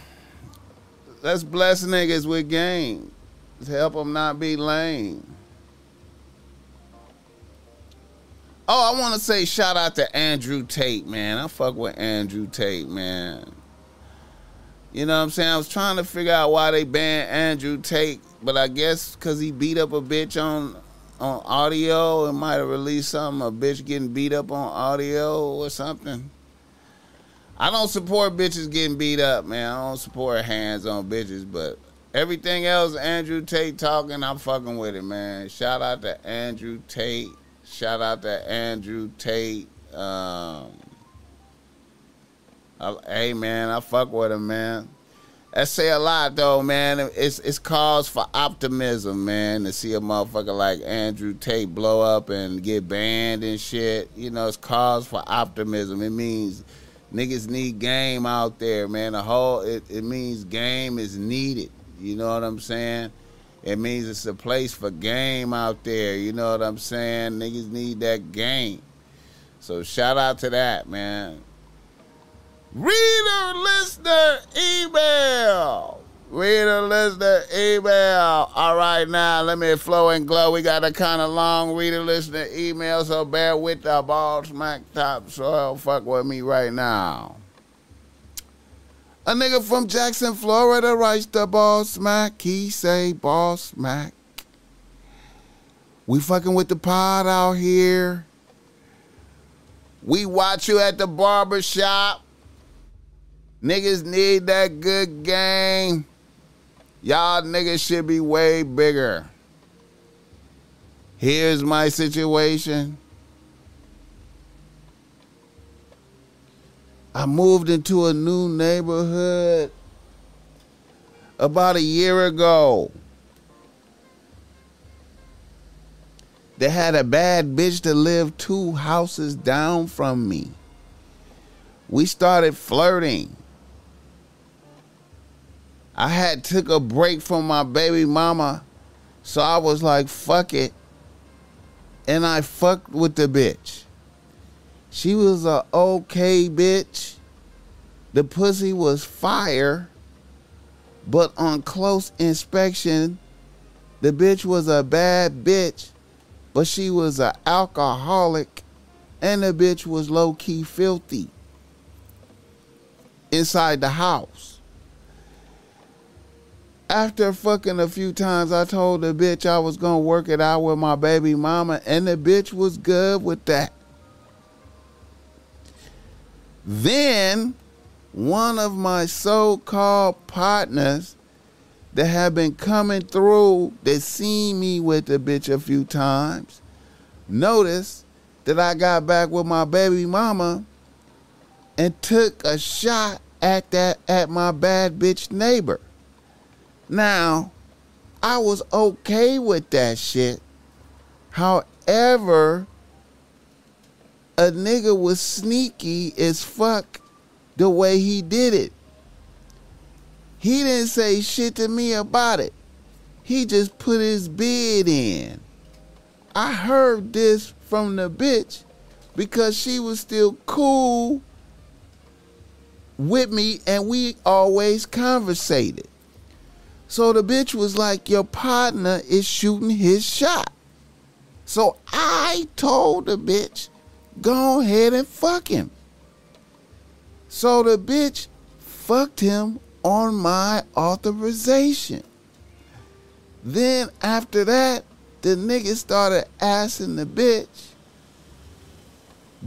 Let's bless niggas with game. Let's help them not be lame. Oh, I want to say shout out to Andrew Tate, man. I fuck with Andrew Tate, man. You know what I'm saying? I was trying to figure out why they banned Andrew Tate, but I guess because he beat up a bitch on on audio, it might have released something, a bitch getting beat up on audio or something. I don't support bitches getting beat up, man. I don't support hands on bitches, but everything else, Andrew Tate talking, I'm fucking with it, man. Shout out to Andrew Tate. Shout out to Andrew Tate. Um, I, hey man, I fuck with him, man. That say a lot though, man. It's it's cause for optimism, man, to see a motherfucker like Andrew Tate blow up and get banned and shit. You know, it's cause for optimism. It means niggas need game out there, man. The whole it, it means game is needed. You know what I'm saying? It means it's a place for game out there. You know what I'm saying? Niggas need that game. So shout out to that, man. Reader listener email. Reader listener email. All right, now let me flow and glow. We got a kind of long reader listener email, so bear with the Boss Mac top soil. Fuck with me right now. A nigga from Jackson, Florida writes the Boss Mac. He say Boss Mac. We fucking with the pod out here. We watch you at the barber shop. Niggas need that good game. Y'all niggas should be way bigger. Here's my situation. I moved into a new neighborhood about a year ago. They had a bad bitch that lived two houses down from me. We started flirting. I had took a break from my baby mama, so I was like, fuck it. And I fucked with the bitch. She was a okay bitch. The pussy was fire, but on close inspection, the bitch was a bad bitch, but she was an alcoholic, and the bitch was low key filthy inside the house. After fucking a few times, I told the bitch I was gonna work it out with my baby mama, and the bitch was good with that. Then one of my so-called partners that had been coming through that seen me with the bitch a few times noticed that I got back with my baby mama and took a shot at that at my bad bitch neighbor. Now, I was okay with that shit. However, a nigga was sneaky as fuck the way he did it. He didn't say shit to me about it. He just put his bid in. I heard this from the bitch because she was still cool with me and we always conversated. So the bitch was like, Your partner is shooting his shot. So I told the bitch, Go ahead and fuck him. So the bitch fucked him on my authorization. Then after that, the nigga started asking the bitch,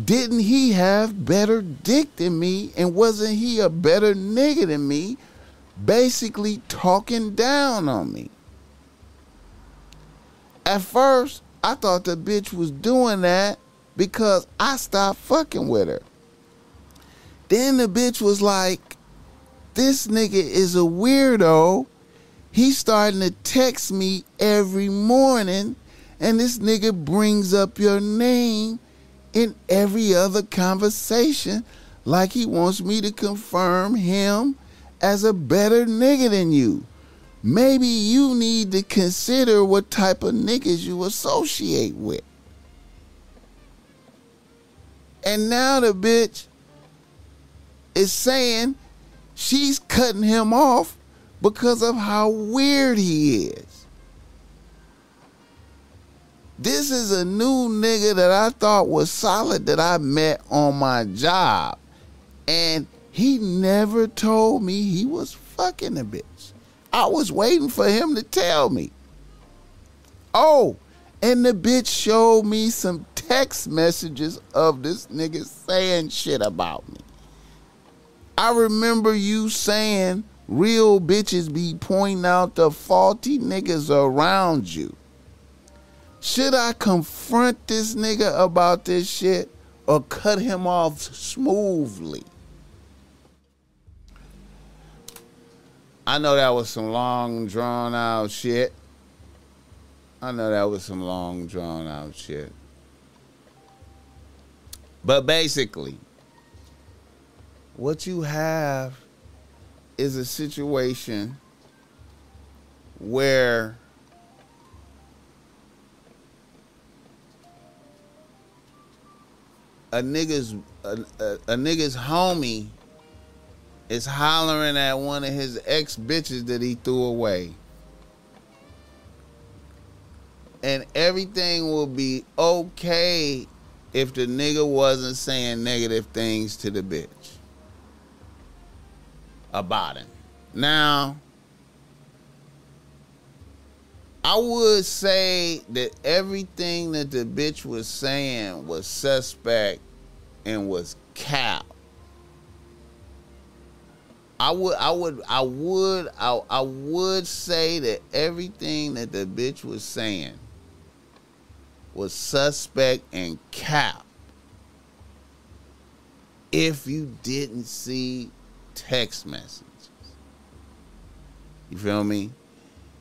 didn't he have better dick than me and wasn't he a better nigga than me? Basically talking down on me. At first, I thought the bitch was doing that because I stopped fucking with her. Then the bitch was like, this nigga is a weirdo. He's starting to text me every morning, and this nigga brings up your name in every other conversation like he wants me to confirm him as a better nigga than you. Maybe you need to consider what type of niggas you associate with. And now the bitch is saying she's cutting him off because of how weird he is. This is a new nigga that I thought was solid that I met on my job. And he never told me he was fucking a bitch. I was waiting for him to tell me. Oh, and the bitch showed me some text messages of this nigga saying shit about me. I remember you saying real bitches be pointing out the faulty niggas around you. Should I confront this nigga about this shit or cut him off smoothly? I know that was some long drawn out shit. I know that was some long drawn out shit. But basically, what you have is a situation where a nigga's a, a, a nigga's homie is hollering at one of his ex bitches that he threw away. And everything will be okay if the nigga wasn't saying negative things to the bitch about him. Now, I would say that everything that the bitch was saying was suspect and was cap. I would I would I would I, I would say that everything that the bitch was saying was suspect and cap. If you didn't see text messages. You feel me?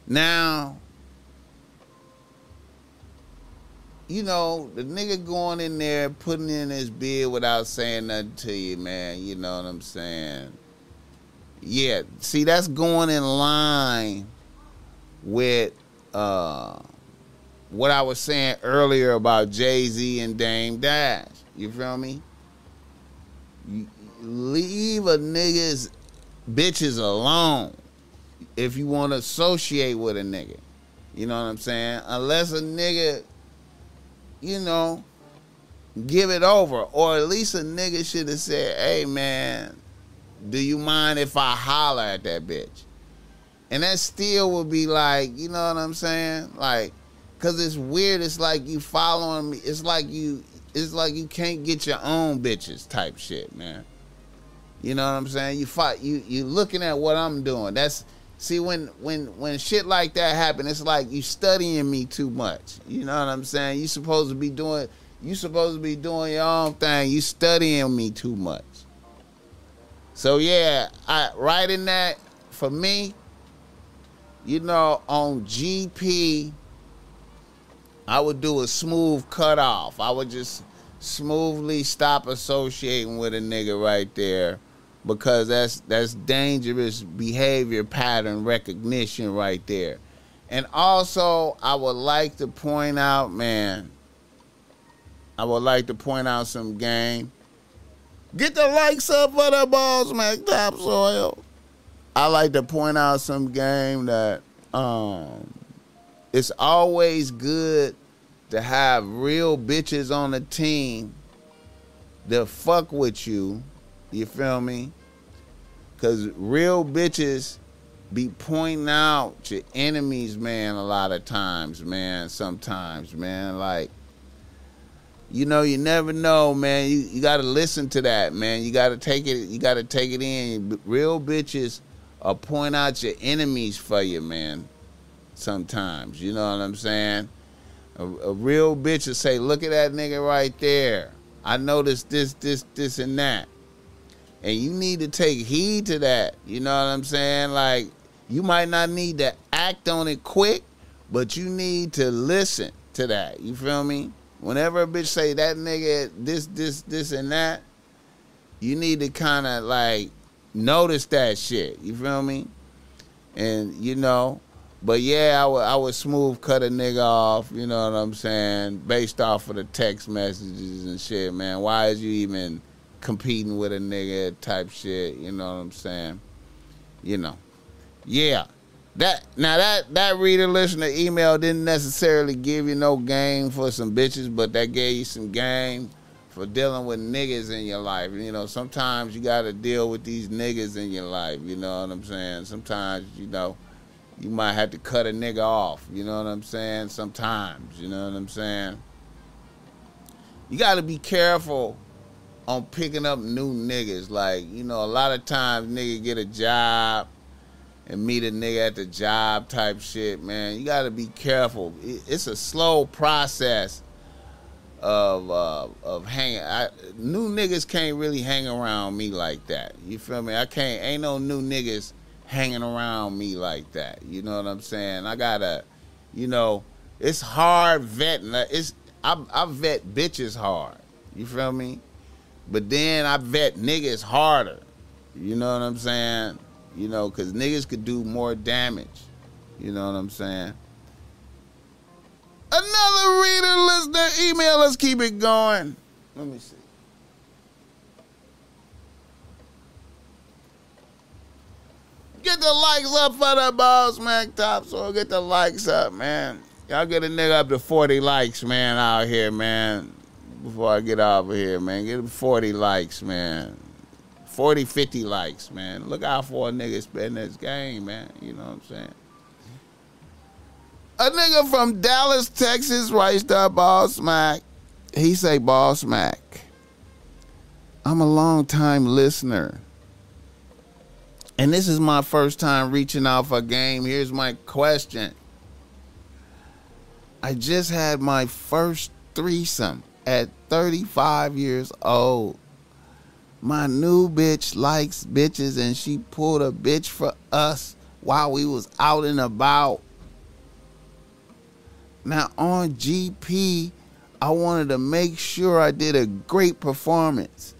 Now, you know, the nigga going in there putting in his bid without saying nothing to you, man. You know what I'm saying? Yeah, see, that's going in line with uh, what I was saying earlier about Jay Z and Dame Dash. You feel me? Leave a nigga's bitches alone if you want to associate with a nigga. You know what I'm saying? Unless a nigga, you know, give it over. Or at least a nigga should have said, hey man, do you mind if I holler at that bitch? And that still would be like, you know what I'm saying? Like, cause it's weird. It's like you following me. It's like you. It's like you can't get your own bitches type shit, man. You know what I'm saying? You fight. You you looking at what I'm doing. That's see when when when shit like that happen. It's like you studying me too much. You know what I'm saying? You supposed to be doing. You supposed to be doing your own thing. You studying me too much. So yeah, I writing that for me, you know, on GP, I would do a smooth cutoff. I would just smoothly stop associating with a nigga right there because that's that's dangerous behavior pattern recognition right there. And also, I would like to point out, man, I would like to point out some game. Get the likes up for the balls, man. Topsoil. I like to point out some game that um it's always good to have real bitches on the team that fuck with you. You feel me? Cause real bitches be pointing out your enemies, man, a lot of times, man. Sometimes, man. Like, you know, you never know, man. You you gotta listen to that, man. You gotta take it, you gotta take it in. Real bitches uh, point out your enemies for you, man. Sometimes, you know what I'm saying? A, a real bitch will say, "Look at that nigga right there. I noticed this, this, this, and that." And you need to take heed to that. You know what I'm saying? Like, you might not need to act on it quick, but you need to listen to that. You feel me? Whenever a bitch say that nigga this, this, this, and that, you need to kind of like notice that shit. You feel me? And you know, but yeah, I I would smooth cut a nigga off. You know what I'm saying? Based off of the text messages and shit, man. Why is you even competing with a nigga type shit? You know what I'm saying? You know, yeah. That now that that reader listener email didn't necessarily give you no game for some bitches, but that gave you some game for dealing with niggas in your life. You know, sometimes you got to deal with these niggas in your life. You know what I'm saying? Sometimes you know you might have to cut a nigga off. You know what I'm saying? Sometimes, you know what I'm saying? You got to be careful on picking up new niggas. Like, you know, a lot of times nigga get a job and meet a nigga at the job type shit, man. You got to be careful. It's a slow process of uh, of hanging. I, new niggas can't really hang around me like that. You feel me? I can't. Ain't no new niggas hanging around me like that. You know what I'm saying? I gotta, you know, it's hard vetting. It's I, I vet bitches hard. You feel me? But then I vet niggas harder. You know what I'm saying? You know, cause niggas could do more damage. You know what I'm saying? Another reader, listener, email. Let's keep it going. Let me see. Get the likes up for the Boss Mac Top so get the likes up, man. Y'all get a nigga up to 40 likes, man, out here, man. Before I get over here, man. Get him 40 likes, man. 40, 50 likes, man. Look out for a nigga spend this game, man. You know what I'm saying? A nigga from Dallas, Texas, writes to Boss Mac. He say, Boss Mac, I'm a long time listener. And this is my first time reaching out for a game. Here's my question. I just had my first threesome at 35 years old. My new bitch likes bitches and she pulled a bitch for us while we was out and about. Now on GP, I wanted to make sure I did a great performance.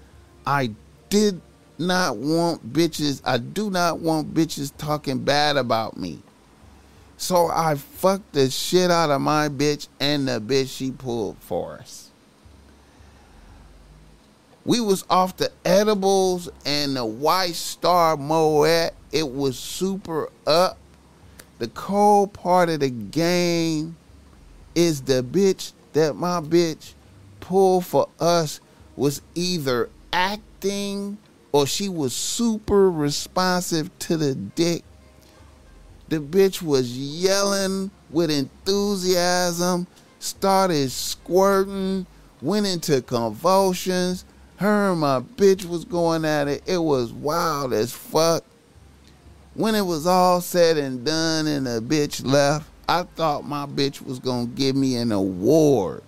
I did not want bitches, I do not want bitches talking bad about me. So I fucked the shit out of my bitch and the bitch she pulled for us. We was off the edibles and the white star moet. It was super up. The cold part of the game is the bitch that my bitch pulled for us was either acting or she was super responsive to the dick. The bitch was yelling with enthusiasm, started squirting, went into convulsions. Her and my bitch was going at it. It was wild as fuck. When it was all said and done and the bitch left, I thought my bitch was gonna give me an award.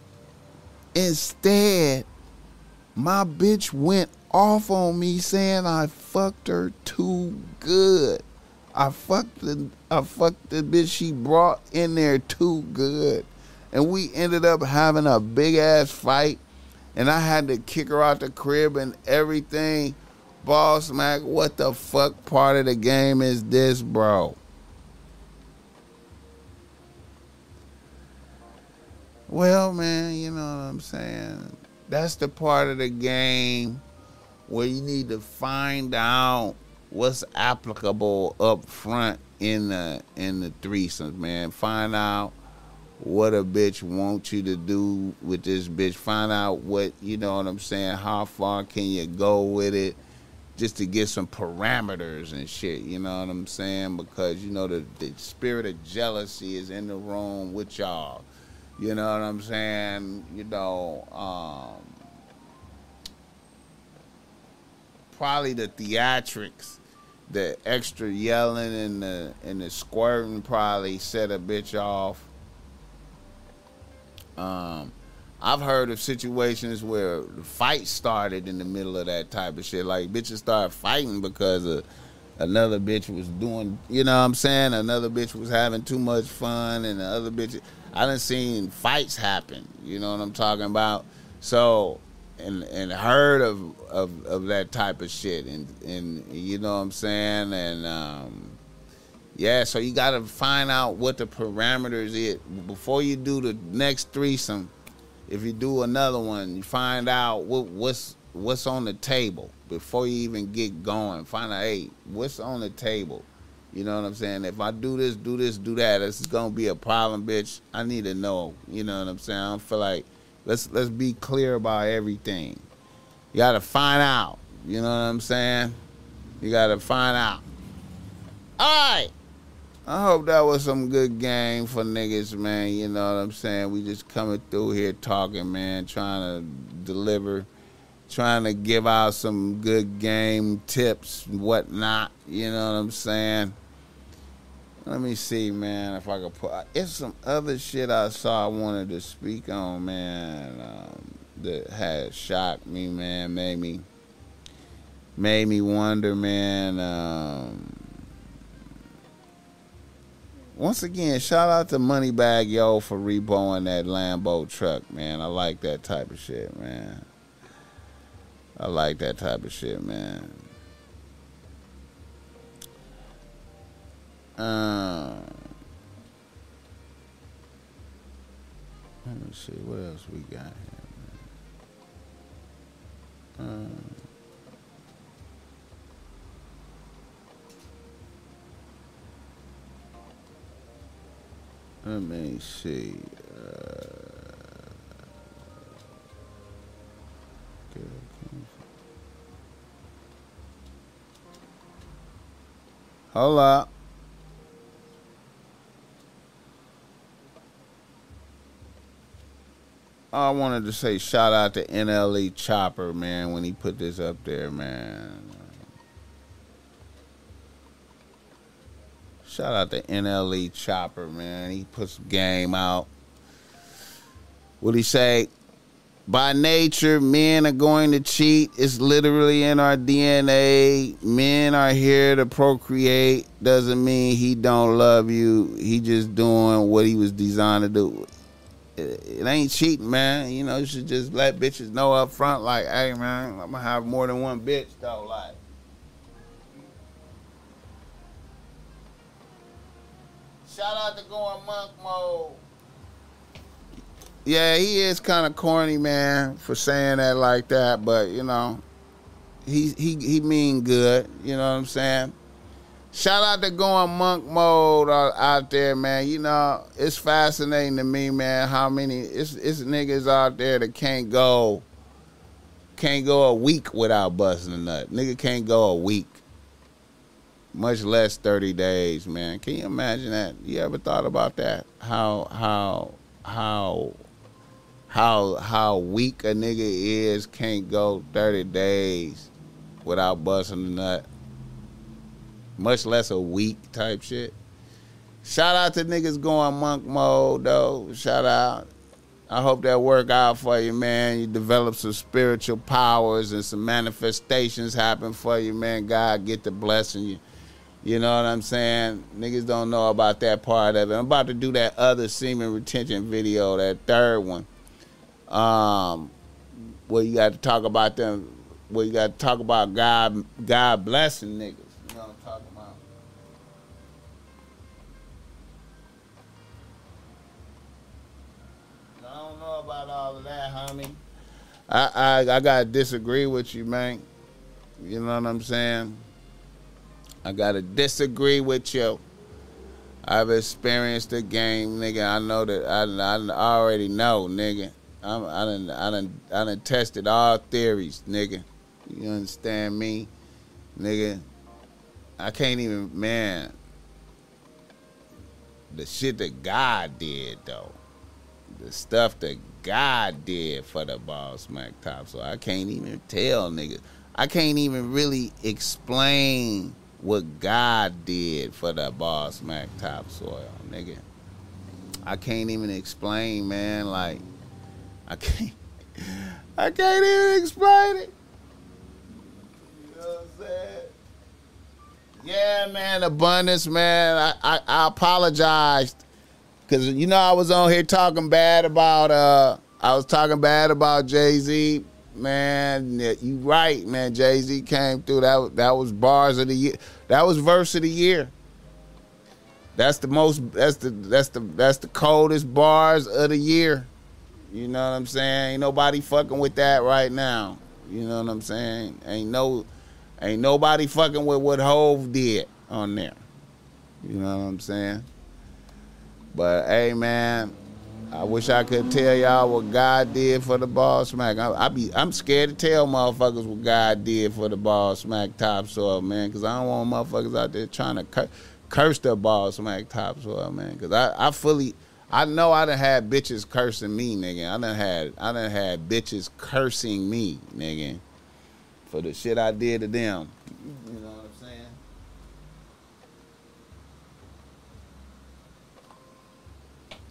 Instead, My bitch went off on me saying I fucked her too good. I fucked the I fucked the bitch she brought in there too good. And we ended up having a big ass fight and I had to kick her out the crib and everything. Boss Mac, what the fuck part of the game is this, bro? Well, man, you know what I'm saying? That's the part of the game where you need to find out what's applicable up front in the in the threesomes, man. Find out what a bitch wants you to do with this bitch. Find out what you know what I'm saying. How far can you go with it? Just to get some parameters and shit. You know what I'm saying? Because you know the, the spirit of jealousy is in the room with y'all. You know what I'm saying? You know, um, probably the theatrics, the extra yelling and the and the squirting probably set a bitch off. Um, I've heard of situations where the fight started in the middle of that type of shit. Like bitches start fighting because of another bitch was doing, you know what I'm saying? Another bitch was having too much fun, and the other bitch. I done seen fights happen. You know what I'm talking about? So, and and heard of of, of that type of shit, and and you know what I'm saying, and um, yeah. So you got to find out what the parameters is before you do the next threesome. If you do another one, you find out what what's what's on the table before you even get going. Find out, hey, what's on the table. You know what I'm saying? If I do this, do this, do that, this is gonna be a problem, bitch. I need to know. You know what I'm saying? I feel like let's let's be clear about everything. You gotta find out. You know what I'm saying? You gotta find out. All right. I hope that was some good game for niggas, man. You know what I'm saying? We just coming through here talking, man, trying to deliver, trying to give out some good game tips and whatnot. You know what I'm saying? Let me see, man, if I could put. It's some other shit I saw I wanted to speak on, man, um, that had shocked me, man, made me, made me wonder, man. Um, once again, shout out to Moneybagg Yo for repoing that Lambo truck, man. I like that type of shit, man. I like that type of shit, man. Uh, let me see what else we got here, man. Uh, let me see. Uh, Hold up. I wanted to say shout out to NLE Chopper, man, when he put this up there, man. Shout out to NLE Chopper, man. He put some game out. What he say? By nature, men are going to cheat. It's literally in our DNA. Men are here to procreate. Doesn't mean he don't love you. He just doing what he was designed to do it ain't cheating, man. You know, you should just let bitches know up front, like, hey, man, I'm gonna have more than one bitch, though. Like, shout out to going monk mode. Yeah, he is kind of corny, man, for saying that like that, but you know, he he he mean good. You know what I'm saying? Shout out to going monk mode out, there, man. You know, it's fascinating to me, man, how many it's it's niggas out there that can't go can't go a week without busting a nut. Nigga can't go a week. Much less 30 days, man. Can you imagine that? You ever thought about that? How how how how how weak a nigga is can't go 30 days without busting a nut much less a week type shit. Shout out to niggas going monk mode though. Shout out. I hope that work out for you, man. You develop some spiritual powers and some manifestations happen for you, man. God get the blessing you. You know what I'm saying? Niggas don't know about that part of it. I'm about to do that other semen retention video, that third one. Um, where you got to talk about them, where you got to talk about God, God blessing niggas. You know what I'm talking about? I don't know about all of that, homie. I I, I gotta disagree with you, man. You know what I'm saying? I gotta disagree with you. I've experienced the game, nigga. I know that I, I already know, nigga. I'm, I done, I done, I done tested all theories, nigga. You understand me, nigga? I can't even, man. The shit that God did, though. The stuff that God did for the Boss Mac top. So I can't even tell, nigga. I can't even really explain what God did for the Boss Mac topsoil, nigga. I can't even explain, man. Like, I can't, I can't even explain it. You know what I'm saying? Yeah, man, abundance, man. I, I, I apologized because you know I was on here talking bad about uh I was talking bad about Jay Z. Man, you right, man. Jay Z came through. That that was bars of the year. That was verse of the year. That's the most. That's the that's the that's the coldest bars of the year. You know what I'm saying? Ain't nobody fucking with that right now. You know what I'm saying? Ain't no, ain't nobody fucking with what Hove did on there. You know what I'm saying? But hey, man, I wish I could tell y'all what God did for the Boss Mac. I, I be I'm scared to tell motherfuckers what God did for the Boss Mac topsoil, man, because I don't want motherfuckers out there trying to cur- curse the Boss Mac topsoil, man. Because I, I fully I know I done had bitches cursing me, nigga. I done had I done had bitches cursing me, nigga, for the shit I did to them. You know what I'm saying?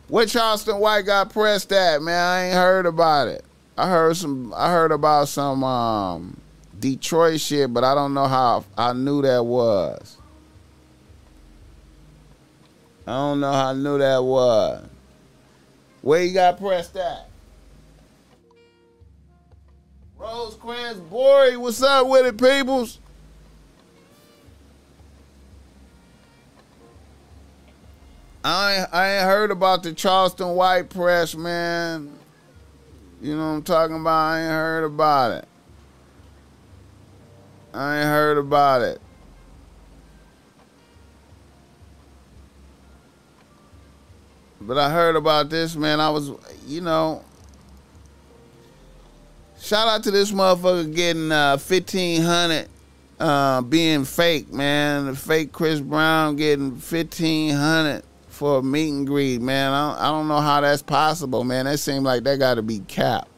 Where Charleston White got pressed at, man? I ain't heard about it. I heard some. I heard about some um, Detroit shit, but I don't know how I knew that was. I don't know how I knew that was. Where you got pressed at? Rosecrans Bory, what's up with it, peoples? I ain't, I ain't heard about the Charleston White press, man. You know what I'm talking about? I ain't heard about it. I ain't heard about it. But I heard about this, man. I was, you know, shout out to this motherfucker getting uh, 1500 uh, being fake, man. The fake Chris Brown getting 1500 for a meet and greet, man. I don't, I don't know how that's possible, man. That seems like that got to be capped.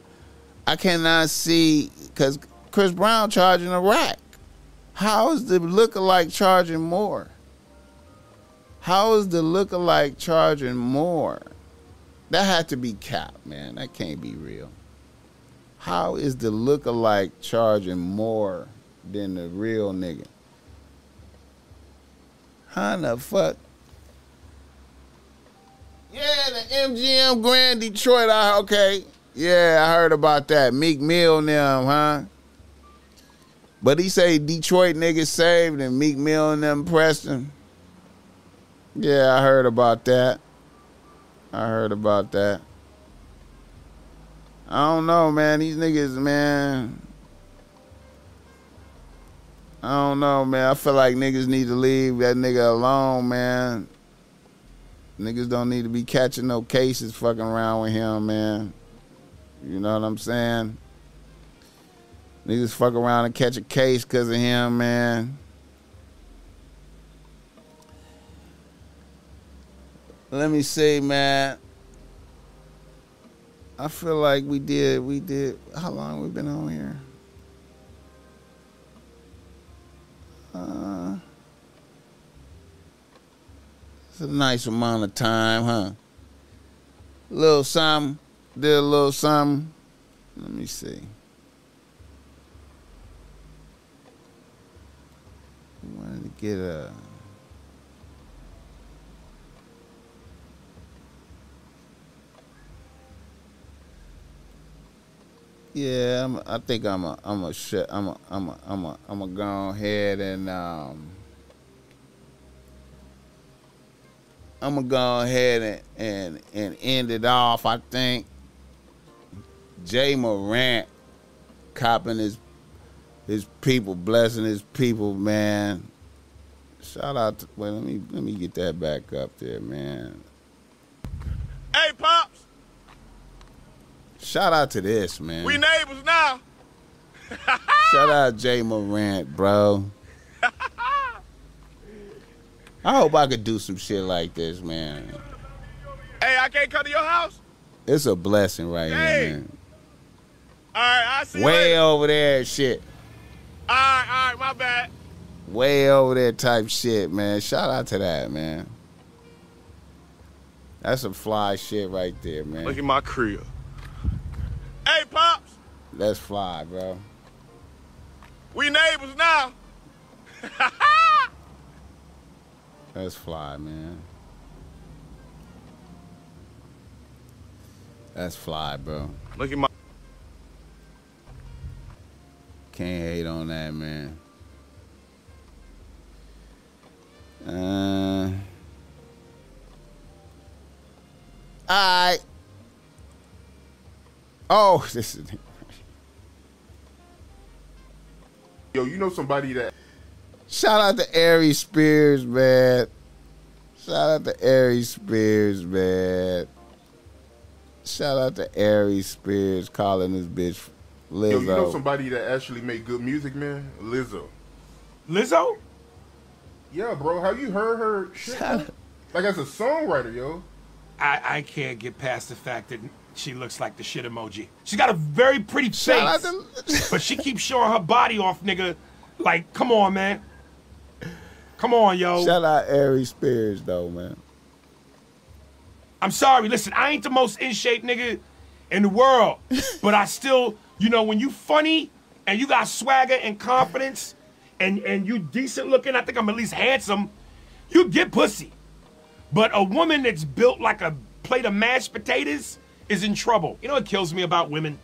I cannot see because Chris Brown charging a rack. How is the lookalike charging more? How is the lookalike charging more? That had to be capped, man. That can't be real. How is the lookalike charging more than the real nigga? How the fuck? Yeah, the MGM Grand Detroit. I, okay. Yeah, I heard about that. Meek Mill them, huh? But he say Detroit niggas saved and Meek Mill and them him. Yeah, I heard about that. I heard about that. I don't know, man. These niggas, man. I don't know, man. I feel like niggas need to leave that nigga alone, man. Niggas don't need to be catching no cases fucking around with him, man. You know what I'm saying? Niggas fuck around and catch a case because of him, man. Let me see, man. I feel like we did, we did. How long we been on here? Uh, a nice amount of time, huh? little something. did a little something. Let me see. Wanted to get a. Yeah, I'm, I think I'm a, I'm a, I'm a, I'm a, I'm a, I'm a go ahead and um, I'm gonna go ahead and, and and end it off. I think Ja Morant copping his his people, blessing his people, man. Shout out to wait, let me let me get that back up there, man. Hey, Pops, Shout out to this, man. we neighbors now. Shout out Ja Morant, bro. I hope I could do some shit like this, man. Hey, I can't come to your house? It's a blessing right Hey. here, man. All right, I'll see you Way over there, shit. All right, all right, my bad. Way over there, type shit, man. Shout out to that, man. That's some fly shit right there, man. Look at my crib. Hey, Pops, That's fly, bro. we neighbors now. That's fly, man. That's fly, bro. Look at my. Can't hate on that, man. Uh. Alright. Oh, this is. Yo, you know somebody that Shout out to Ari Spears, man. Shout out to Ari Spears, man. Shout out to Ari Spears calling this bitch Lizzo. yo, you know somebody that actually make good music, man? Lizzo. Lizzo? Yeah, bro. Have you heard her shit? Like as a songwriter, yo. I, I can't get past the fact that she looks like the shit emoji. She's got a very pretty face, to but she keeps showing her body off, nigga. Like, come on, man. Come on, yo. Shout out Ari Spears though, man. I'm sorry. Listen, I ain't the most in shape nigga in the world, but I still, you know, when you funny and you got swagger and confidence, and and you decent looking, I think I'm at least handsome. You get pussy, but a woman that's built like a plate of mashed potatoes is in trouble. You know what kills me about women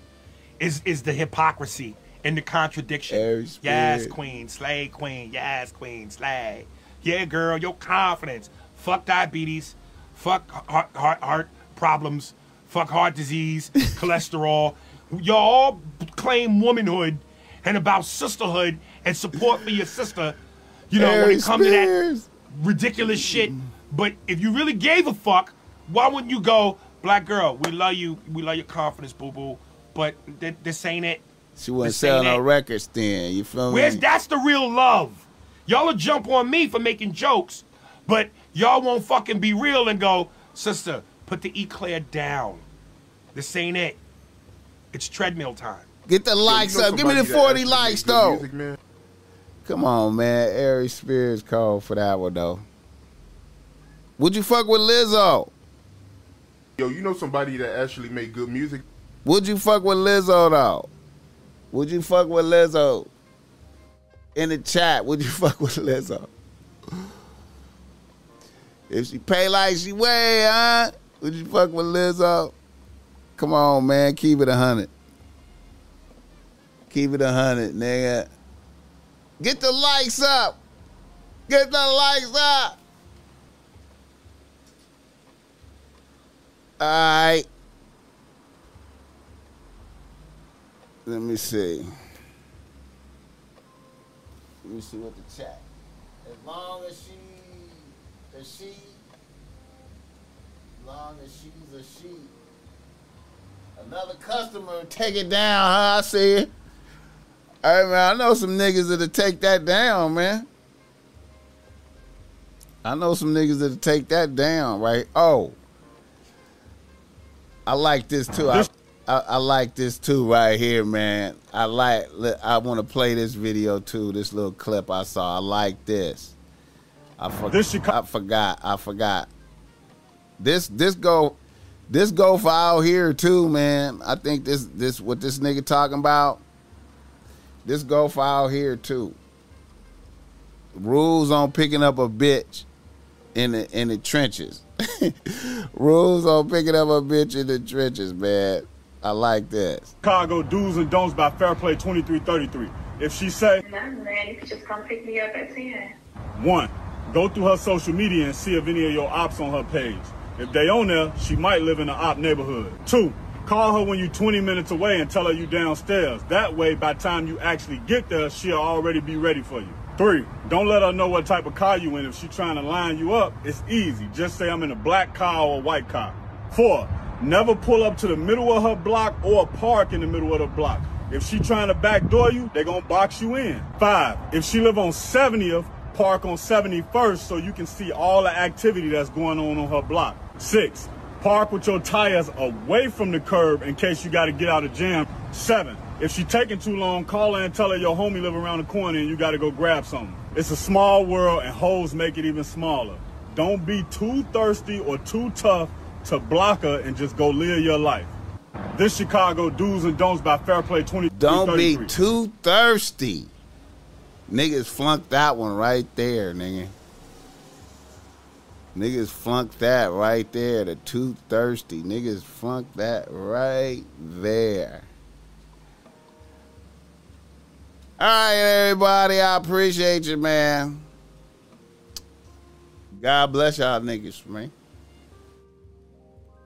is is the hypocrisy and the contradiction. Very yes, queen, slay queen, yes, queen, slay. Yeah, girl, your confidence. Fuck diabetes. Fuck heart, heart, heart problems. Fuck heart disease, cholesterol. Y'all all claim womanhood and about sisterhood and support for your sister. You know, when it comes to that ridiculous shit. But if you really gave a fuck, why wouldn't you go, black girl? We love you. We love your confidence, boo boo. But th- this ain't it. She wasn't selling no records then. You feel Where's me? that's the real love? Y'all will jump on me for making jokes, but y'all won't fucking be real and go, sister, put the eclair down. This ain't it. It's treadmill time. Get the Yo, likes know up. Give me the 40 actually likes though. Music, man? Come on, man. Ari Spears called for that one though. Would you fuck with Lizzo? Yo, you know somebody that actually make good music? Would you fuck with Lizzo though? Would you fuck with Lizzo? In the chat, would you fuck with Lizzo? If she pay like she weigh, huh? Would you fuck with Lizzo? Come on, man. Keep it a hundred. Keep it a hundred, nigga. Get the likes up. Get the likes up. All right. Let me see. Let me see what the chat. As long as she, as she, as long as she's a she. Another customer take it down, huh? I see it. Right, man. I know some niggas that'll take that down, man. I know some niggas that'll take that down, right? Oh. I like this too. I, I, I like this too right here, man. I like. I want to play this video too. This little clip I saw. I like this. I, for, This I forgot. I forgot. This this go. This go for out here too, man. I think this this what this nigga talking about. This go for out here too. Rules on picking up a bitch in the in the trenches. Rules on picking up a bitch in the trenches, man. I like this. Chicago do's and don'ts by Fair Play 2333. If she say, Nothing, man. You could just come pick me up at 10. one, go through her social media and see if any of your ops on her page. If they on there, she might live in an op neighborhood. Two, call her when you're 20 minutes away and tell her you downstairs. That way, by the time you actually get there, she'll already be ready for you. Three, don't let her know what type of car you in. If she trying to line you up, it's easy. Just say I'm in a black car or a white car. Four, never pull up to the middle of her block or park in the middle of the block. If she trying to backdoor you, they gonna box you in. Five, if she live on 70th, park on 71st so you can see all the activity that's going on on her block. Six, park with your tires away from the curb in case you gotta get out of jam. Seven, if she taking too long, call her and tell her your homie live around the corner and you gotta go grab something. It's a small world and hoes make it even smaller. Don't be too thirsty or too tough to block her and just go live your life. This Chicago do's and don'ts by Fair Play 20. Don't be too thirsty. Niggas flunked that one right there, nigga. Niggas flunked that right there. The too thirsty. Niggas flunked that right there. All right, everybody. I appreciate you, man. God bless y'all niggas, man.